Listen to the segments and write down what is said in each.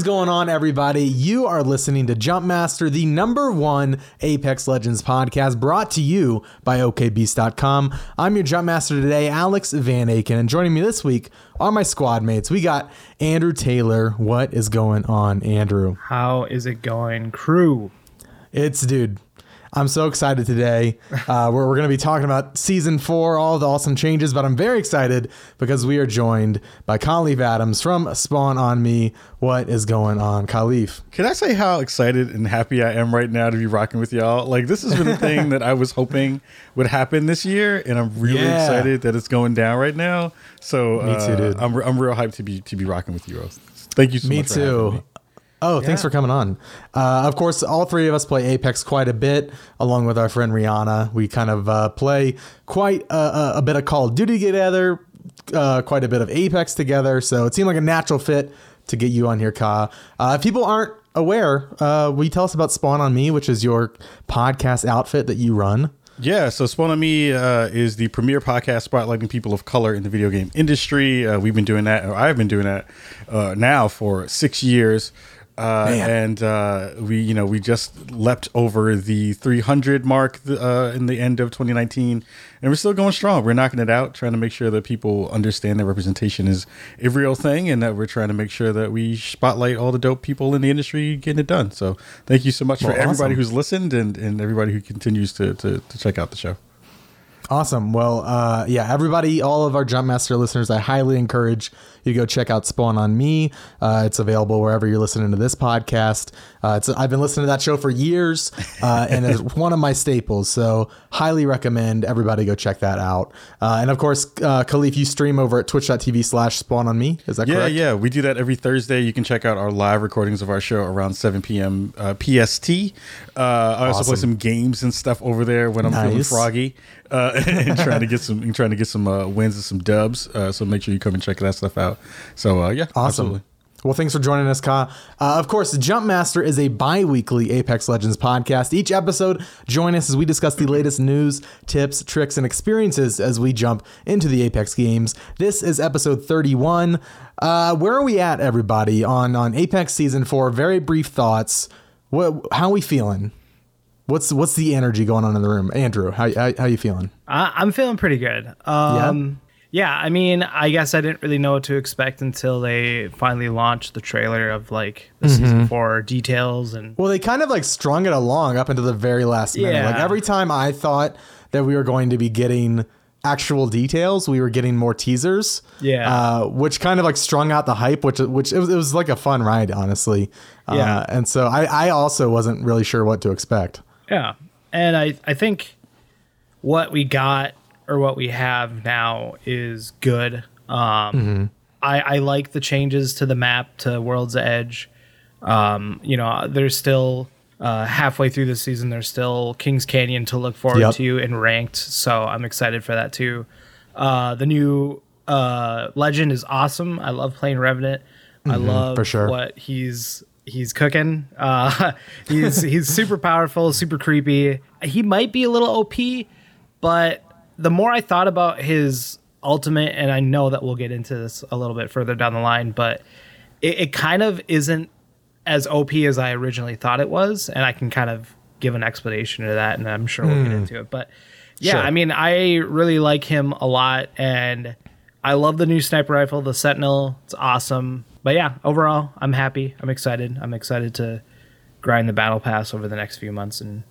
Is going on, everybody? You are listening to Jumpmaster, the number one Apex Legends podcast brought to you by OKBeast.com. I'm your Jumpmaster today, Alex Van Aken, and joining me this week are my squad mates. We got Andrew Taylor. What is going on, Andrew? How is it going, crew? It's, dude, I'm so excited today. Uh, we're we're going to be talking about season four, all the awesome changes, but I'm very excited because we are joined by Kahlief Adams from Spawn on Me. What is going on, Kahlief? Can I say how excited and happy I am right now to be rocking with y'all? Like, this has been the thing that I was hoping would happen this year, and I'm really Yeah. excited that it's going down right now. So, Me uh, too, dude. I'm, I'm real hyped to be to be rocking with you. Thank you so Me much. for having too. Oh, thanks for coming on. Uh, of course, all three of us play Apex quite a bit, along with our friend Rihanna. We kind of uh, play quite a, a, a bit of Call of Duty together, uh, quite a bit of Apex together. So it seemed like a natural fit to get you on here, Ka. Uh, if people aren't aware, uh, will you tell us about Spawn on Me, which is your podcast outfit that you run? Yeah, so Spawn on Me uh, is the premier podcast spotlighting people of color in the video game industry. Uh, we've been doing that, or I've been doing that uh, now for six years. Uh, and uh, we, you know, we just leapt over the 300 mark uh, in the end of 2019, and we're still going strong. We're knocking it out, trying to make sure that people understand that representation is a real thing, and that we're trying to make sure that we spotlight all the dope people in the industry getting it done. So, thank you so much Well, for everybody awesome. who's listened and, and everybody who continues to, to, to check out the show. Awesome. Well, uh, yeah, everybody, all of our Jumpmaster listeners, I highly encourage you go check out Spawn on Me. Uh, it's available wherever you're listening to this podcast. Uh, it's I've been listening to that show for years, uh, and it's one of my staples. So, highly recommend everybody go check that out. Uh, and of course, uh, Kahlief, you stream over at twitch.tv slash Spawn on Me. Is that Yeah, correct? yeah. Yeah. We do that every Thursday. You can check out our live recordings of our show around 7 p.m. Uh, PST. Uh, I also play some games and stuff over there when I'm feeling froggy uh, and trying to get some trying to get some uh, wins and some dubs. Uh, so make sure you come and check that stuff out. So uh, yeah, Awesome. absolutely. Well, thanks for joining us, Ka. Uh, of course, Jumpmaster is a bi weekly Apex Legends podcast. Each episode, join us as we discuss the latest news, tips, tricks, and experiences as we jump into the Apex games. This is episode 31. Uh, where are we at, everybody, on, on Apex Season 4? Very brief thoughts. What, how are we feeling? What's what's the energy going on in the room? Andrew, how, how, how you feeling? I, I'm feeling pretty good. Um, yeah? I mean, I guess I didn't really know what to expect until they finally launched the trailer of like the Mm-hmm. season four details and Well, they kind of like strung it along up until the very last minute. Yeah. Like every time I thought that we were going to be getting actual details, we were getting more teasers. Yeah. Uh, which kind of like strung out the hype, which which it was, it was like a fun ride, honestly. Yeah. Uh, and so I, I also wasn't really sure what to expect. yeah. And I I think what we got or what we have now is good. Um, I I like the changes to the map to World's Edge. Um, you know, there's still uh, halfway through the season. There's still Kings Canyon to look forward Yep. to and ranked, so I'm excited for that too. Uh, the new uh, Legend is awesome. I love playing Revenant. I love Mm-hmm, for sure. what he's he's cooking. Uh, he's he's super powerful, super creepy. He might be a little OP, but the more I thought about his ultimate, and I know that we'll get into this a little bit further down the line, but it, it kind of isn't as OP as I originally thought it was, and I can kind of give an explanation to that, and I'm sure we'll get hmm. into it. But yeah, Sure. I mean, I really like him a lot, and I love the new sniper rifle, the Sentinel. It's awesome. But yeah, overall, I'm happy. I'm excited. I'm excited to grind the battle pass over the next few months and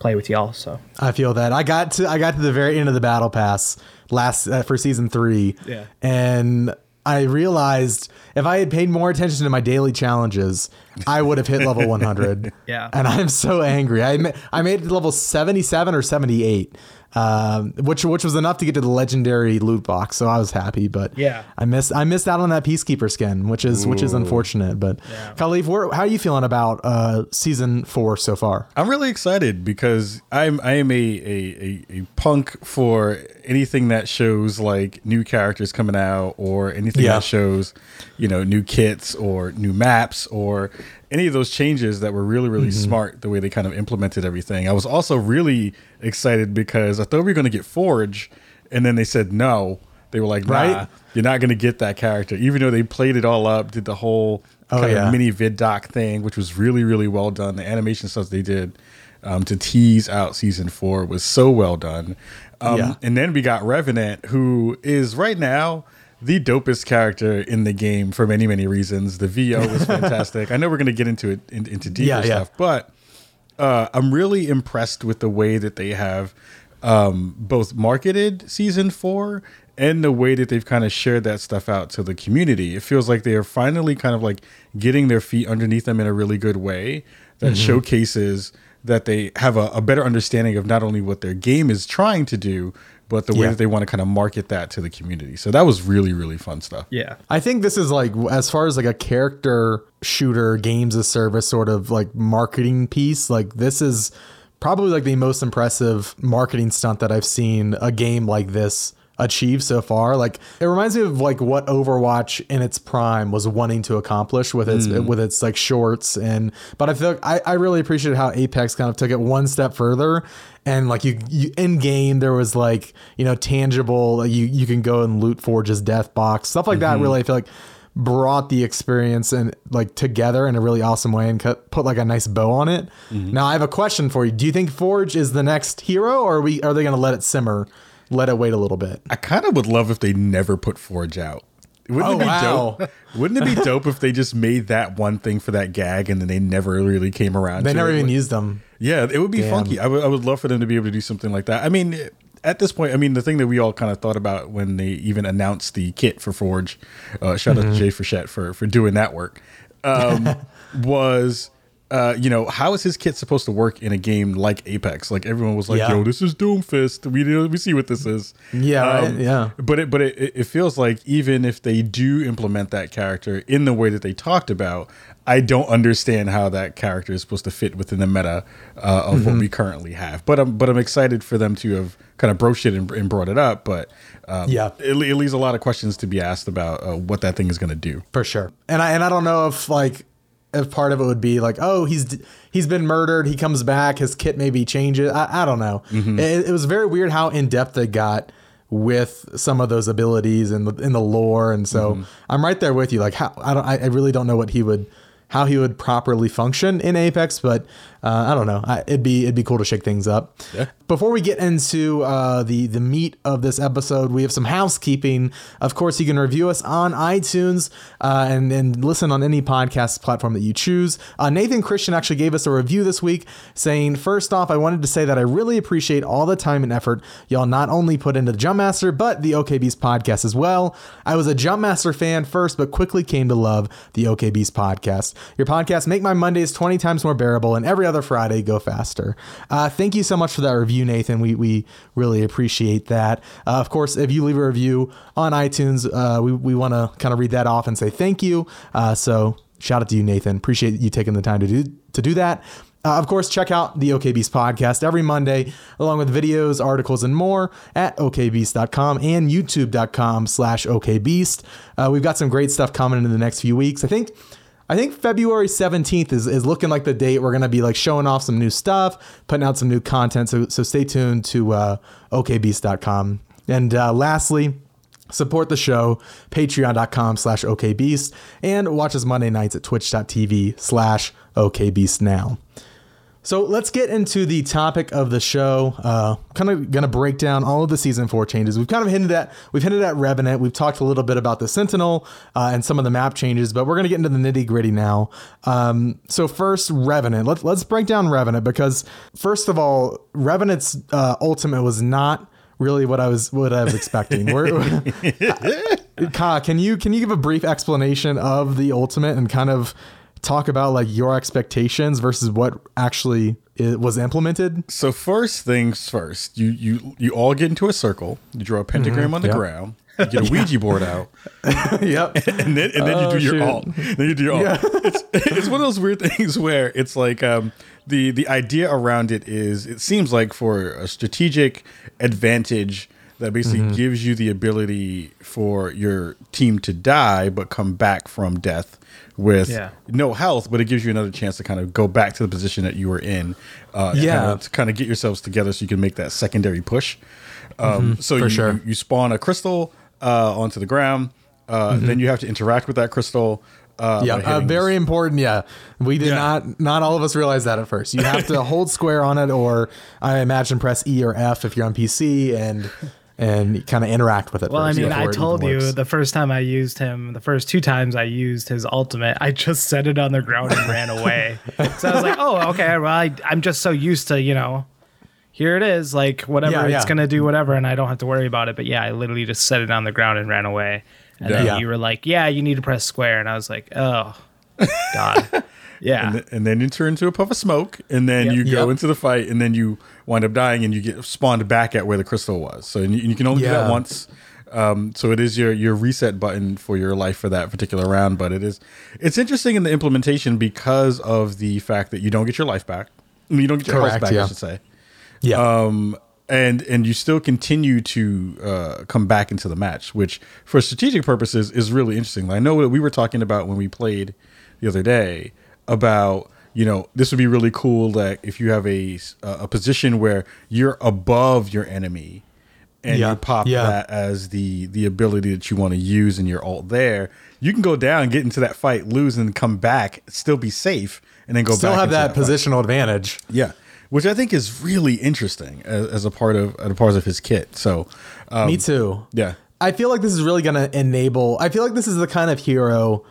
play with y'all. So I feel that I got to I got to the very end of the battle pass last uh, for season three. Yeah. and I realized if I had paid more attention to my daily challenges, I would have hit level 100. Yeah. and I'm so angry. I ma- I made it to level 77 or 78. Um, which which was enough to get to the legendary loot box, so I was happy. But Yeah. I missed I missed out on that peacekeeper skin, which is which is unfortunate. But Yeah. Kahlief, where, how are you feeling about uh, season four so far? I'm really excited because I'm I am a, a, a, a punk for anything that shows like new characters coming out or anything Yeah. that shows you know new kits or new maps or any of those changes that were really really Mm-hmm. smart the way they kind of implemented everything. I was also really excited because I thought we were going to get Forge and then they said no. They were like, nah, Right. you're not going to get that character, even though they played it all up, did the whole Oh, kind yeah. of mini vid doc thing, which was really really well done. The animation stuff they did um, to tease out season four was so well done. Um, Yeah. And then we got Revenant, who is right now the dopest character in the game for many many reasons. The VO was fantastic. I know we're going to get into it in, into deeper Yeah, yeah. stuff, but uh, I'm really impressed with the way that they have um, both marketed season four and the way that they've kind of shared that stuff out to the community. It feels like they are finally kind of like getting their feet underneath them in a really good way that showcases that they have a, a better understanding of not only what their game is trying to do, but the way Yeah. that they want to kind of market that to the community. So that was really, really fun stuff. Yeah. I think this is like as far as like a character shooter games as service sort of like marketing piece, like this is probably like the most impressive marketing stunt that I've seen a game like this achieve so far. Like it reminds me of like what Overwatch in its prime was wanting to accomplish with its mm. with its like shorts and but I feel like I, I really appreciated how Apex kind of took it one step further and like you, you in game there was like you know tangible like you you can go and loot Forge's death box stuff like that mm-hmm. really I feel like brought the experience and like together in a really awesome way and cut, put like a nice bow on it. Mm-hmm. Now I have a question for you. Do you think Forge is the next hero or are we are they going to let it simmer? Let it wait a little bit. I kind of would love if they never put Forge out. Wouldn't Oh, it be wow. dope? Wouldn't it be dope if they just made that one thing for that gag and then they never really came around? They never it? even used them. Yeah, it would be Damn. funky. I would, I would love for them to be able to do something like that. I mean, at this point, I mean, the thing that we all kind of thought about when they even announced the kit for Forge, uh, shout Mm-hmm. out to Jay Frechette for for doing that work, um, was. Uh, you know how is his kit supposed to work in a game like Apex? Like everyone was like, Yeah. "Yo, this is Doomfist. We we see what this is." Yeah, right, yeah. But it but it, it feels like even if they do implement that character in the way that they talked about, I don't understand how that character is supposed to fit within the meta uh, of what we currently have. But I'm but I'm excited for them to have kind of broached it and, and brought it up. But um, Yeah. it, it leaves a lot of questions to be asked about uh, what that thing is going to do. For sure. And I and I don't know if like if part of it would be like, oh, he's he's been murdered, he comes back, his kit maybe changes. I, I don't know. Mm-hmm. It, it was very weird how in depth they got with some of those abilities and the in the lore, and so mm-hmm. I'm right there with you. Like, how I don't, I really don't know what he would. How he would properly function in Apex, but uh, I don't know. I, it'd be it'd be cool to shake things up. Yeah. Before we get into uh, the the meat of this episode, we have some housekeeping. Of course, you can review us on iTunes uh, and and listen on any podcast platform that you choose. Uh, Nathan Christian actually gave us a review this week, saying, first off, I wanted to say that I really appreciate all the time and effort y'all not only put into the Jumpmaster but the OK Beast podcast as well. I was a Jumpmaster fan first, but quickly came to love the OK Beast podcast. Your podcasts make my Mondays 20 times more bearable, and every other Friday go faster. Uh, thank you so much for that review, Nathan. We, we really appreciate that. Uh, of course, if you leave a review on iTunes, uh, we, we want to kind of read that off and say thank you. Uh, so shout out to you, Nathan. Appreciate you taking the time to do to do that. Uh, of course, check out the OK Beast podcast every Monday, along with videos, articles, and more at okbeast.com and youtube.com slash okbeast. Uh, we've got some great stuff coming in the next few weeks. I think I think February 17th is, is looking like the date we're going to be like showing off some new stuff, putting out some new content. So, so stay tuned to uh, okbeast.com. And uh, lastly, support the show, patreon.com slash okbeast, and watch us Monday nights at twitch.tv slash okbeastnow. So let's get into the topic of the show. Uh, kind of going to break down all of the season four changes. We've kind of hinted at we've hinted at Revenant. We've talked a little bit about the Sentinel uh, and some of the map changes, but we're going to get into the nitty gritty now. Um, so first, Revenant. Let's let's break down Revenant because first of all, Revenant's uh, ultimate was not really what I was what I was expecting. Ka, can you can you give a brief explanation of the ultimate and kind of talk about like your expectations versus what actually i was implemented? So first things first, you you you all get into a circle. You draw a pentagram on the yep. ground. You get a Ouija board out, yep. and then and then Oh, you do your shoot. alt. Then you do your alt. It's it's one of those weird things where it's like um, the the idea around it is it seems like for a strategic advantage that basically Mm-hmm. gives you the ability for your team to die but come back from death with Yeah. no health, but it gives you another chance to kind of go back to the position that you were in. Uh, Yeah. kind of- to kind of get yourselves together so you can make that secondary push. Um, so Mm-hmm. for you, sure. you, you spawn a crystal uh, onto the ground. Uh, Mm-hmm. Then you have to interact with that crystal. Uh, Yeah, uh, very important. Yeah, we did Yeah. not. Not all of us realized that at first. You have to hold square on it, or I imagine press E or F if you're on PC, and and kind of interact with it. Well, I mean, I told you the first time I used him, the first two times I used his ultimate, I just set it on the ground and ran away. So I was like, oh, okay. Well, I, I'm just so used to, you know, here it is, like whatever Yeah, it's gonna do, whatever, and I don't have to worry about it. But yeah, I literally just set it on the ground and ran away. And then Yeah. you were like, yeah, you need to press square, and I was like, oh, god, yeah. and, th- and then you turn into a puff of smoke, and then Yep. you go Yep. into the fight, and then you wind up dying, and you get spawned back at where the crystal was. So you, you can only do that once. Um, so it is your your reset button for your life for that particular round. But it is it's interesting in the implementation because of the fact that you don't get your life back. You don't get your health back, yeah. I should say. yeah, Um, and and you still continue to uh, come back into the match, which for strategic purposes is really interesting. I know what we were talking about when we played the other day about you know this would be really cool that if you have a a position where you're above your enemy and Yeah, you pop yeah. that as the the ability that you want to use in your alt there, you can go down, get into that fight, lose, and come back, still be safe, and then go back. still have that fight. positional advantage. Yeah, which I think is really interesting as, as a part of as a part of his kit. So, um, Me too. yeah, I feel like this is really going to enable. I feel like this is the kind of hero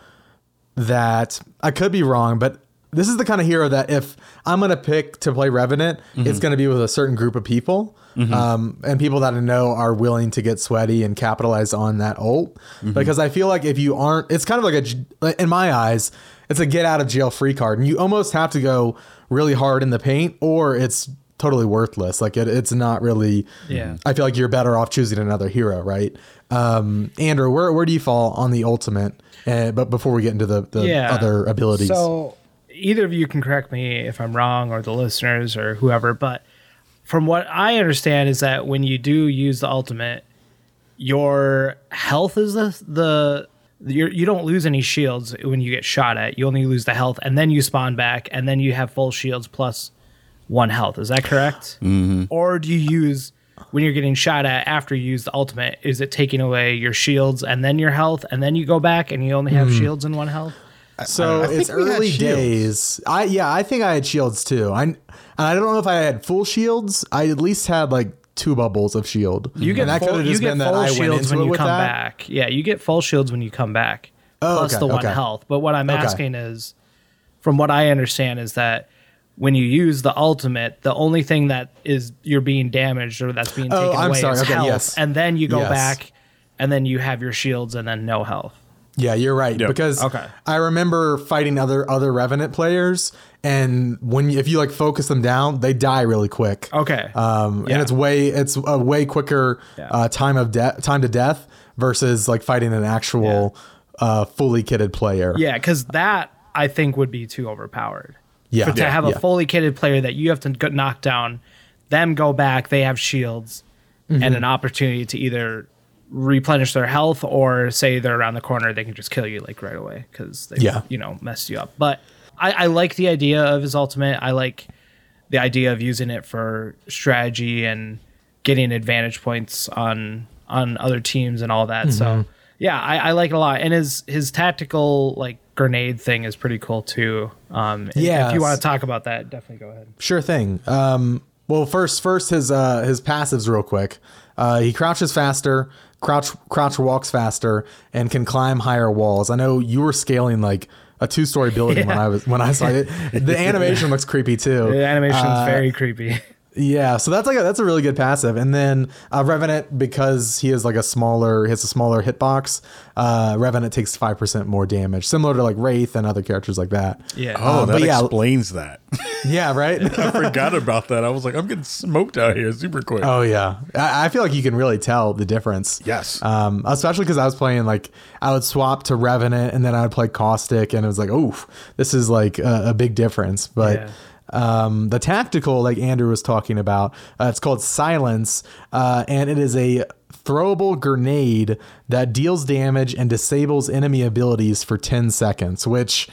that I could be wrong, but this is the kind of hero that if I'm going to pick to play Revenant, Mm-hmm. it's going to be with a certain group of people. Um, and people that I know are willing to get sweaty and capitalize on that ult. Mm-hmm. Because I feel like if you aren't, it's kind of like a, j- in my eyes, it's a get out of jail free card. And you almost have to go really hard in the paint or it's totally worthless. Like it, it's not really, Yeah. I feel like you're better off choosing another hero, right? Um, Andrew, where where do you fall on the ultimate? Uh, but before we get into the, the yeah. other abilities, So either of you can correct me if I'm wrong, or the listeners, or whoever. But from what I understand, is that when you do use the ultimate, your health is the the you're, you don't lose any shields when you get shot at. You only lose the health, and then you spawn back, and then you have full shields plus one health. Is that correct? Mm-hmm. Or do you use when you're getting shot at after you use the ultimate? Is it taking away your shields and then your health, and then you go back and you only have shields and one health? So I think it's early days. I yeah, I think I had shields too. I and I don't know if I had full shields. I at least had like two bubbles of shield. You get and that full, could've you get full shields when you come that. back. Yeah, you get full shields when you come back. Oh, plus okay, the one okay. health. But what I'm Okay. asking is, from what I understand, is that when you use the ultimate, the only thing that is you're being damaged or that's being Oh, taken I'm away sorry. is Okay, health, yes. and then you go Yes. back, and then you have your shields and then no health. Yeah, you're right. Yep. Because Okay. I remember fighting other other Revenant players, and when you, if you like focus them down, they die really quick. Okay. Um, Yeah. and it's way it's a way quicker Yeah. uh, time of death time to death versus like fighting an actual uh, fully kitted player. Yeah, because that I think would be too overpowered. Yeah. For, to Yeah, have a yeah. fully kitted player that you have to knock down, them go back, they have shields, Mm-hmm. and an opportunity to either replenish their health or say they're around the corner, they can just kill you like right away because they, Yeah. you know, messed you up. But I, I like the idea of his ultimate. I like the idea of using it for strategy and getting advantage points on on other teams and all that. Mm-hmm. So yeah, I, I like it a lot. And his his tactical like grenade thing is pretty cool too. Um, Yes. if you want to talk about that, definitely go ahead. Sure thing. Um, well, first, first his uh, his passives real quick. Uh, he crouches faster, crouch crouch walks faster, and can climb higher walls. I know you were scaling like a two story building when I was when I saw it. The animation looks creepy too. The animation's Uh, very creepy. Yeah, so that's like a, that's a really good passive. And then uh, Revenant because he is like a smaller, he has a smaller hitbox. Uh, Revenant takes five percent more damage, similar to like Wraith and other characters like that. Yeah. Oh, Uh, that yeah, explains that. yeah, right. I forgot about that. I was like, I'm getting smoked out here super quick. Oh yeah, I, I feel like you can really tell the difference. Yes. um, especially because I was playing like I would swap to Revenant and then I would play Caustic, and it was like, oh, this is like a, a big difference. But Yeah. Um, the tactical, like Andrew was talking about, uh, it's called Silence, uh, and it is a throwable grenade that deals damage and disables enemy abilities for ten seconds, which.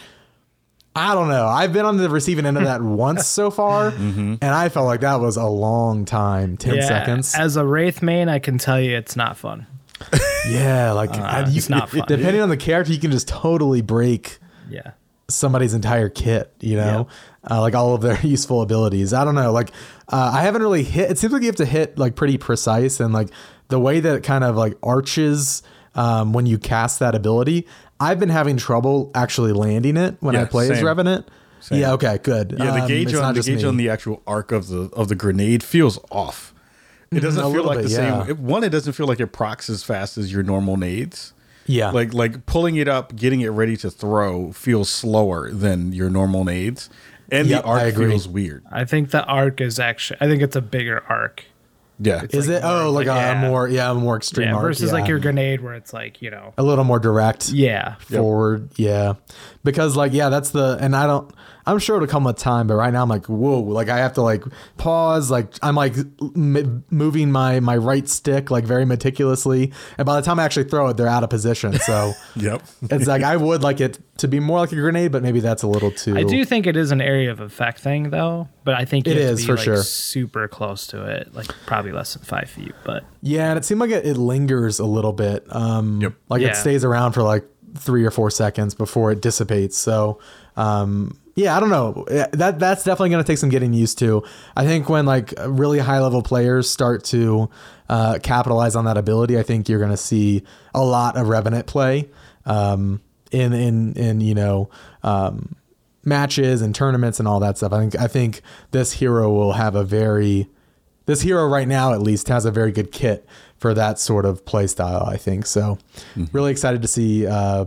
I don't know. I've been on the receiving end of that once so far, and I felt like that was a long time. Ten Yeah, seconds. As a Wraith main, I can tell you it's not fun. Yeah, like I- you, it's not fun. depending on the character, you can just totally break Yeah. Somebody's entire kit, you know, uh, like all of their useful abilities. I don't know. Like, uh, I haven't really hit. It seems like you have to hit like pretty precise, and like the way that it kind of like arches um, when you cast that ability. I've been having trouble actually landing it when I Yeah, play as. Revenant. Same. Yeah. Okay. Good. Yeah, the Um, gauge it's on the gauge me. on the actual arc of the of the grenade feels off. It doesn't a feel like bit, the yeah. same. It, one, it doesn't feel like it procs as fast as your normal nades. Yeah. Like like pulling it up, getting it ready to throw feels slower than your normal nades, and Yep, the arc I agree. feels weird. I think the arc is actually. I think it's a bigger arc. Yeah, Is like it? Oh, like, like, a, yeah. more, yeah, a more extreme Yeah, arc, versus like your grenade where it's like you know. a little more direct. Yeah. forward. Yeah. Because like, yeah, that's the, and I don't, I'm sure it'll come with time, but right now I'm like, whoa, like I have to like pause. Like I'm like m- moving my, my right stick like very meticulously. And by the time I actually throw it, they're out of position. So yep. it's like, I would like it to be more like a grenade, but maybe that's a little too. I do think it is an area of effect thing though, but I think you It have is, to be, for like, sure. super close to it, like probably less than five feet. But Yeah. And it seemed like it, it lingers a little bit. Um, Yep. like Yeah. it stays around for like three or four seconds before it dissipates. So, um, yeah, I don't know. That that's definitely going to take some getting used to. I think when like really high level players start to uh, capitalize on that ability, I think you're going to see a lot of Revenant play um, in in in you know um, matches and tournaments and all that stuff. I think I think this hero will have a very this hero right now at least has a very good kit for that sort of play style. I think so. Really excited to see uh,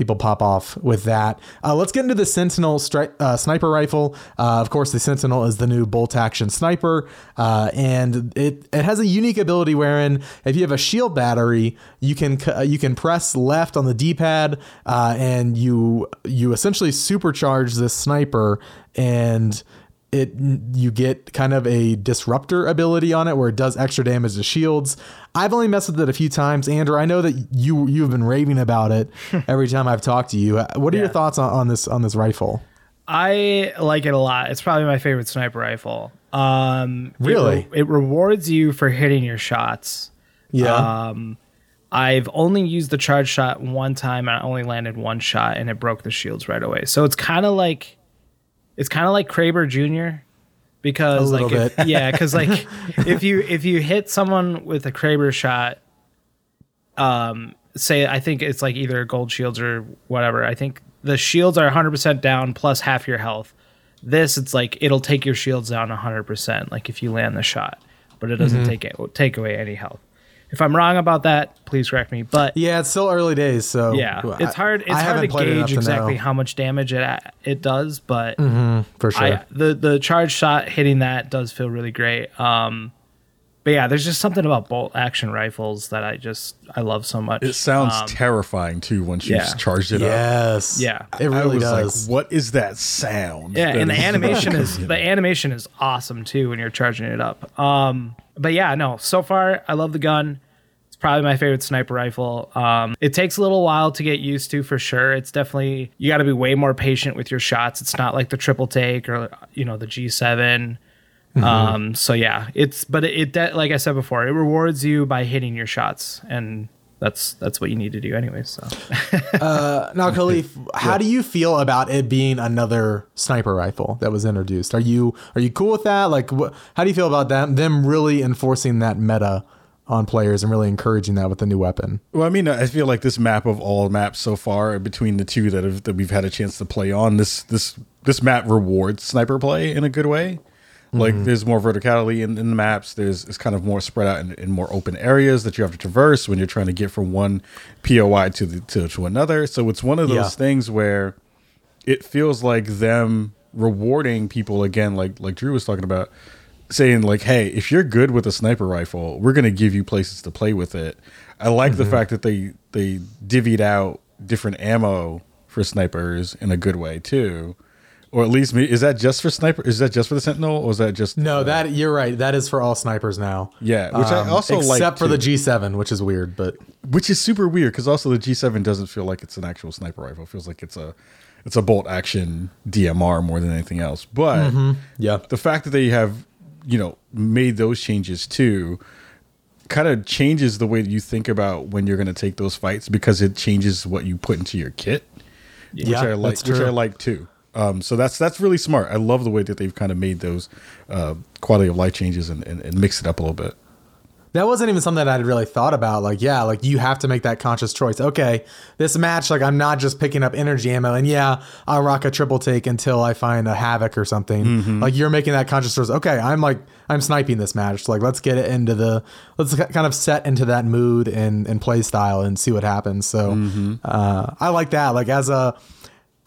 people pop off with that. Uh, let's get into the Sentinel stri- uh, sniper rifle. Uh, of course, the Sentinel is the new bolt action sniper, uh, and it it has a unique ability wherein if you have a shield battery, you can uh, you can press left on the D pad, uh, and you you essentially supercharge this sniper and it you get kind of a disruptor ability on it where it does extra damage to shields. I've only messed with it a few times, Andrew. I know that you you've been raving about it every time I've talked to you. What are your thoughts on, on this on this rifle? I like it a lot. It's probably my favorite sniper rifle. Um, it Really? re- it, rewards you for hitting your shots. Yeah, Um, I've only used the charge shot one time and I only landed one shot and it broke the shields right away. So it's kind of like it's kind of like Kraber Jr. because like if- yeah, cuz like if you if you hit someone with a Kraber shot um say I think it's like either gold shields or whatever. I think the shields are 100% down plus half your health. This it's like it'll take your shields down 100% like if you land the shot, but it doesn't Mm-hmm. take it take away any health. If I'm wrong about that, please correct me. But yeah, it's still early days, so yeah, I- it's hard. It's I hard to gauge to exactly know. how much damage it it does, but for sure. I the the charge shot hitting that does feel really great. Um, but yeah, there's just something about bolt action rifles that I just I love so much. It sounds Um, terrifying too once you've yeah. charged it up. yes, Yeah. it I really was does. like, what is that sound? Yeah, That and the animation is the animation is awesome too when you're charging it up. Um, but yeah, no, so far I love the gun. It's probably my favorite sniper rifle. Um, it takes a little while to get used to for sure. It's definitely you got to be way more patient with your shots. It's not like the triple take or you know the G7. Um, so yeah, it's but it, it like I said before, it rewards you by hitting your shots, and that's that's what you need to do anyway. So uh, Now, Kahlief, how do you feel about it being another sniper rifle that was introduced? Are you are you cool with that? Like, wh- how do you feel about them them really enforcing that meta on players and really encouraging that with the new weapon? Well, I mean, I feel like this map of all maps so far between the two that have that we've had a chance to play on this this this map rewards sniper play in a good way. Like mm-hmm. there's more verticality in, in the maps. There's it's kind of more spread out in, in more open areas that you have to traverse when you're trying to get from one POI to the to, to another. So it's one of those Yeah. things where it feels like them rewarding people again, like like Drew was talking about, saying like, "Hey, if you're good with a sniper rifle, we're gonna give you places to play with it." I like the mm-hmm. fact that they they divvied out different ammo for snipers in a good way too, or at least me. Is that just for sniper? Is that just for the sentinel, or is that just No, that you're right. That is for all snipers now. Yeah, which I Um, also like except for the. G7, which is weird, but which is super weird because also the G7 doesn't feel like it's an actual sniper rifle. It feels like it's a it's a bolt action DMR more than anything else. But yeah, the fact that they have you know made those changes too kind of changes the way that you think about when you're going to take those fights because it changes what you put into your kit which Yeah, I like, which I like too. Um, so that's that's really smart. I love the way that they've kind of made those uh, quality of life changes and, and, and mixed it up a little bit. That wasn't even something that I'd really thought about. Like, yeah, like you have to make that conscious choice. Okay, this match, like I'm not just picking up energy ammo, and yeah, I'll rock a triple take until I find a havoc or something. Mm-hmm. Like you're making that conscious choice. Okay, I'm like I'm sniping this match. Like let's get it into the let's kind of set into that mood and and play style and see what happens. So Mm-hmm. uh, I like that. Like as a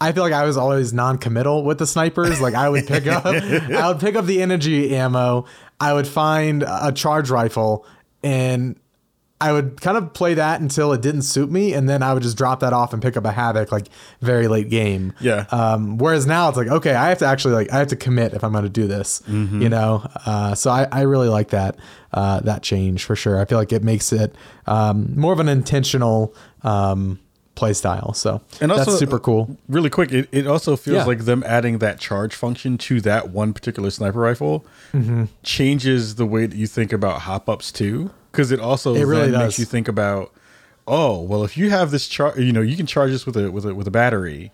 I feel like I was always non-committal with the snipers. Like I would pick up, I would pick up the energy ammo. I would find a charge rifle, and I would kind of play that until it didn't suit me, and then I would just drop that off and pick up a havoc like very late game. Yeah. Um, whereas now it's like, okay, I have to actually like I have to commit if I'm going to do this. You know. Uh, so I, I really like that uh, that change for sure. I feel like it makes it um, more of an intentional. Um, play style so And also, that's super cool Really quick, it, it also feels Yeah. like them adding that charge function to that one particular sniper rifle Mm-hmm. changes the way that you think about hop ups too. Because it also It really makes you think about, oh, well, if you have this charge, you know, you can charge this with a with a with a battery,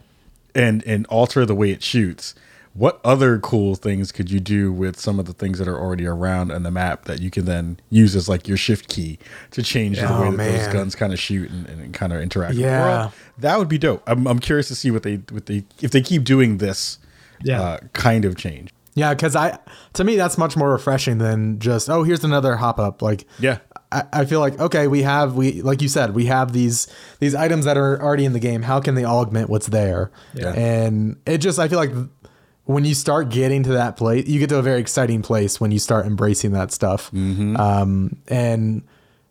and and alter the way it shoots. What other cool things could you do with some of the things that are already around on the map that you can then use as like your shift key to change the Oh, way that man. those guns kind of shoot and, and kind of interact? with the Yeah. world? that would be dope. I'm, I'm curious to see what they what they if they keep doing this Yeah. uh, kind of change. Yeah, because I to me that's much more refreshing than just oh here's another hop up. Like Yeah. I, I feel like okay we have we like you said we have these these items that are already in the game. How can they augment what's there? Yeah. And it just I feel like when you start getting to that place, you get to a very exciting place when you start embracing that stuff. Um, and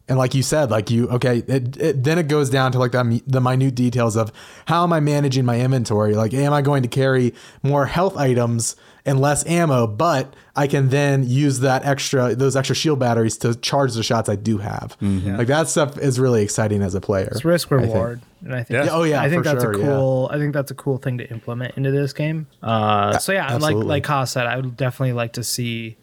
and like you said, like you okay, it, it, then it goes down to like the the minute details of how am I managing my inventory? Like, am I going to carry more health items and less ammo, but I can then use that extra those extra shield batteries to charge the shots I do have. Like that stuff is really exciting as a player. It's risk I think. reward, and I think Yeah. Oh, yeah, I think that's sure, a yeah. cool. I think that's a cool thing to implement into this game. Uh, so yeah, like absolutely. like Haas said, I would definitely like to see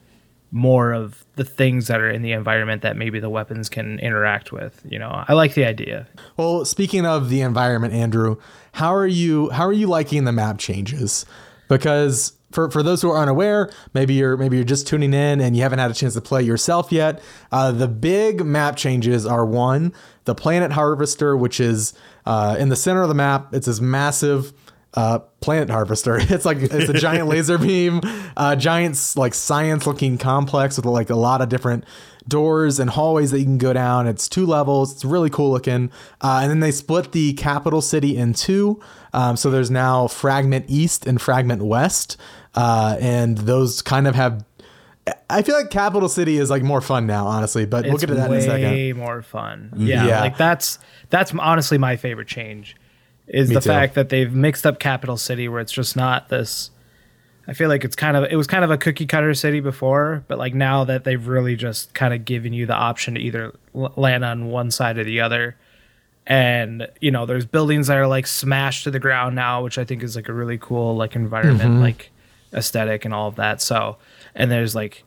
more of the things that are in the environment that maybe the weapons can interact with. You know, I like the idea. Well, speaking of the environment, Andrew, how are you how are you liking the map changes? Because for, for those who are unaware, maybe you're maybe you're just tuning in and you haven't had a chance to play yourself yet. Uh, the big map changes are one, the planet harvester, which is uh, in the center of the map. It's this massive uh, planet harvester. It's like it's a giant laser beam, uh, giant like science looking complex with like a lot of different doors and hallways that you can go down. It's two levels. It's really cool looking. Uh, and then they split the capital city in two. Um, so there's now Fragment East and Fragment West, uh, and those kind of have. I feel like Capital City is like more fun now, honestly. But we'll get to that in a second. Way more fun. Yeah, Yeah. like that's that's honestly my favorite change is Me the too. fact that they've mixed up Capital City where it's just not this. I feel like it's kind of it was kind of a cookie cutter city before, but like now that they've really just kind of given you the option to either land on one side or the other. And you know, there's buildings that are like smashed to the ground now, which I think is like a really cool like environment, Mm-hmm. like aesthetic and all of that. So, and there's like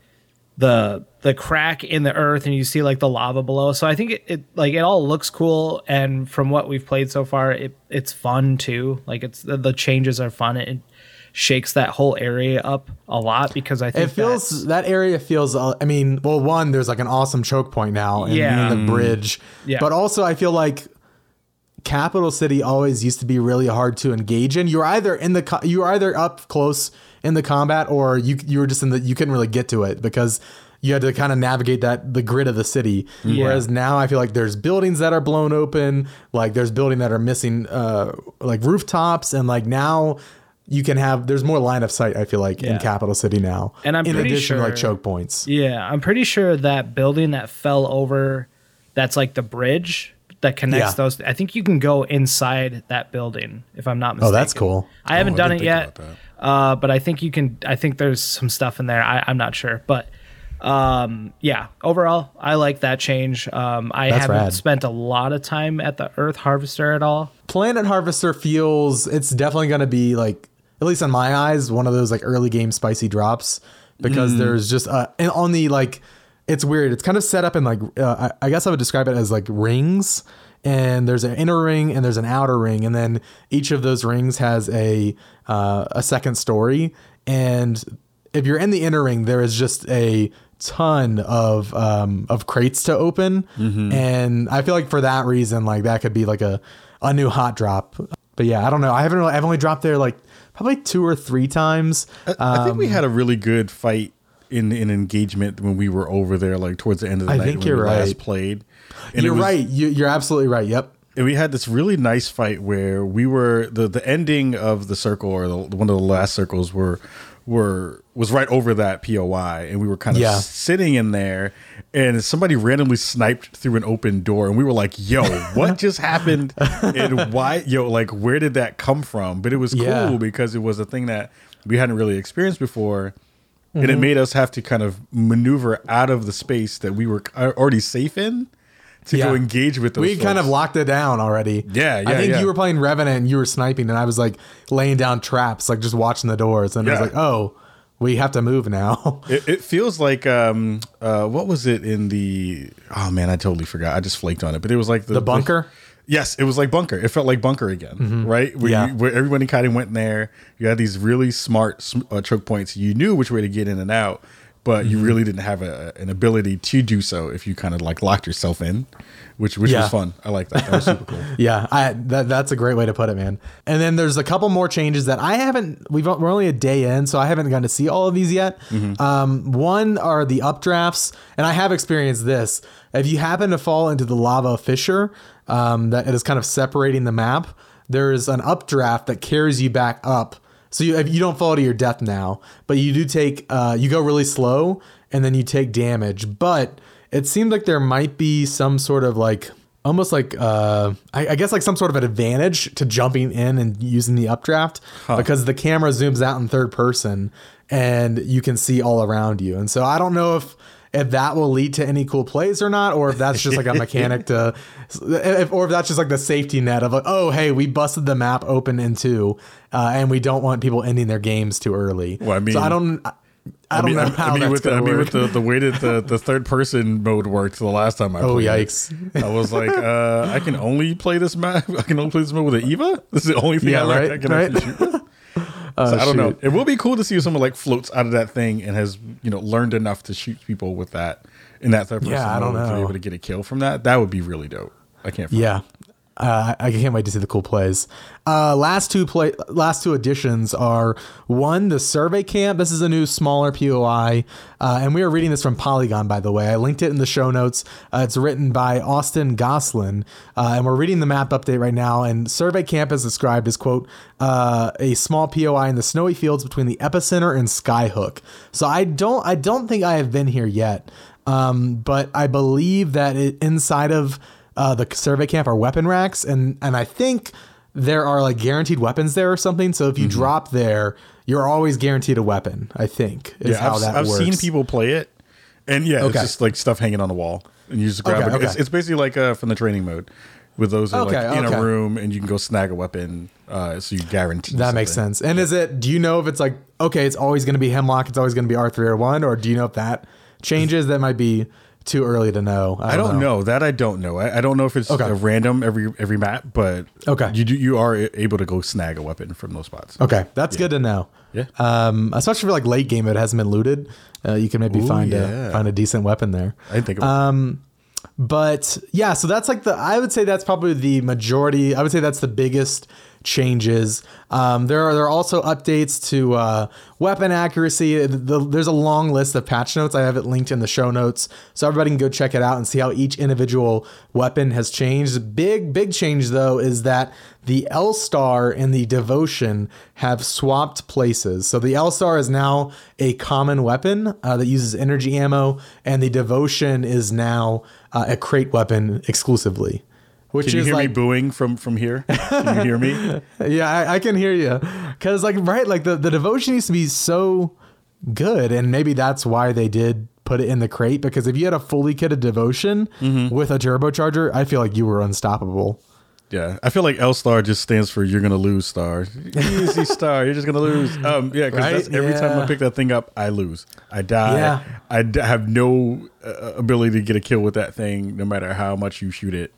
the the crack in the earth and you see like the lava below so i think it, it like it all looks cool and from what we've played so far it it's fun too like it's the, the changes are fun it shakes that whole area up a lot because i think It feels that area feels. Uh, I mean, well, one there's like an awesome choke point now, and Yeah. the bridge. Yeah. But also, I feel like Capital City always used to be really hard to engage in. You're either in the co- you're either up close in the combat, or you you were just in the you couldn't really get to it because you had to kind of navigate that the grid of the city. Whereas now I feel like there's buildings that are blown open, like there's building that are missing uh like rooftops, and like now. You can have. There's more line of sight. I feel like in Capital City now, And I'm in pretty addition to like choke points. yeah i'm pretty sure that building that fell over that's like the bridge that connects Yeah. those. I think you can go inside that building if i'm not mistaken Oh, that's cool. i haven't Oh, done didn't it yet uh, but i think you can i think there's some stuff in there. I, i'm not sure but um yeah overall i like that change. Um i That's haven't rad. spent a lot of time at the earth harvester at all. Planet Harvester feels it's definitely going to be like at least in my eyes one of those like early game spicy drops because there's just uh and on the like it's weird it's kind of set up in like uh, I, I guess I would describe it as like rings and there's an inner ring and there's an outer ring, and then each of those rings has a uh, a second story. And if you're in the inner ring, there is just a ton of um, of crates to open, and I feel like for that reason, like that could be like a a new hot drop. But yeah, I don't know. I haven't really. I've only dropped there like probably two or three times. I, I think we Um, had a really good fight in in engagement when we were over there, like towards the end of the I night think when you're we last played. And you're was- right. You, you're absolutely right. Yep. and we had this really nice fight where we were the the ending of the circle or the, one of the last circles were were was right over that POI and we were kind of Yeah. sitting in there and somebody randomly sniped through an open door and we were like yo what just happened and why yo like where did that come from but it was Yeah. cool because it was a thing that we hadn't really experienced before and it Mm-hmm. made us have to kind of maneuver out of the space that we were already safe in to go engage with those We kind of locked it down already. Yeah, yeah. I think yeah. you were playing Revenant and you were sniping, and I was like laying down traps, like just watching the doors. And I was like, oh, we have to move now. It, it feels like um uh what was it in the oh man I totally forgot I just flaked on it but it was like the, The bunker? Yes it was like bunker it felt like bunker again right where, Yeah. you, where everybody kind of went in there you had these really smart uh, choke points you knew which way to get in and out but Mm-hmm. you really didn't have a, an ability to do so if you kind of like locked yourself in which which Yeah. was fun I like that that was super cool yeah, I, that that's a great way to put it, man. And then there's a couple more changes that I haven't. We've we're only a day in, so I haven't gotten to see all of these yet. Mm-hmm. Um, one are the updrafts, and I have experienced this. If you happen to fall into the lava fissure um, that is kind of separating the map, there's an updraft that carries you back up. So you you don't fall to your death now, but you do take uh, you go really slow, and then you take damage. But it seems like there might be some sort of like almost like uh, I, I guess like some sort of an advantage to jumping in and using the updraft because the camera zooms out in third person and you can see all around you. And so I don't know if if that will lead to any cool plays or not, or if that's just like a mechanic to, if, or if that's just like the safety net of like, oh hey, we busted the map open in two, uh, and we don't want people ending their games too early. Well, I mean- so I don't. I, I don't mean, know I, how I mean, with the, I mean, with the, the way that the, the third person mode worked the last time I Oh, played it, yikes. I was like, uh, I can only play this map. I can only play this mode with an Eva. This is the only thing Yeah, I, right, I can right. actually shoot with. Oh, so I don't know. It will be cool to see if someone like floats out of that thing and has you know learned enough to shoot people with that in that third person Yeah, I don't mode to be able to get a kill from that. That would be really dope. I can't. Yeah. Uh, I can't wait to see the cool plays. Uh, last two play, last two additions are one the survey camp. This is a new smaller POI, uh, and we are reading this from Polygon. By the way, I linked it in the show notes. Uh, it's written by Austin Goslin, uh, and we're reading the map update right now. And survey camp is described as quote uh, a small POI in the snowy fields between the epicenter and Skyhook. So I don't I don't think I have been here yet, um, but I believe that it, inside of uh, the survey camp are weapon racks, and and I think there are like guaranteed weapons there or something. So if you drop there, you're always guaranteed a weapon. I think is Yeah, how I've, that I've works. seen people play it, and yeah, Okay. it's just like stuff hanging on the wall, and you just grab Okay, it. It's, okay. it's basically like uh, from the training mode, with those are like in a room, and you can go snag a weapon, uh, so you guarantee That makes sense. And is it? Do you know if it's like okay, it's always going to be hemlock, it's always going to be R three or one, or do you know if that changes? That might be too early to know. I don't know. that. I don't know. I, I don't know if it's Okay. a random every every map, but Okay. you do you are able to go snag a weapon from those spots. Okay, that's good to know. Yeah. Um, especially for like late game, it hasn't been looted. Uh, you can maybe Ooh, find yeah. a find a decent weapon there. I didn't think Um, but yeah, so that's like the I would say that's probably the majority. I would say that's the biggest changes. Um, there are there are also updates to uh, weapon accuracy. The- the- there's a long list of patch notes. I have it linked in the show notes, so everybody can go check it out and see how each individual weapon has changed. Big big change though is that the L Star and the Devotion have swapped places. So the L Star is now a common weapon uh, that uses energy ammo, and the Devotion is now uh, a crate weapon exclusively. Which Can you is hear like me booing from from here? Can you hear me? yeah, I, I can hear you. Cause like right, like the, the devotion used to be so good, and maybe that's why they did put it in the crate. Because if you had a fully kitted devotion Mm-hmm. with a turbocharger, I feel like you were unstoppable. Yeah, I feel like L star just stands for you're gonna lose star. Easy star, you're just gonna lose. Um, yeah, because Right? every time I pick that thing up, I lose. I die. Yeah. I d- have no uh, ability to get a kill with that thing, no matter how much you shoot it.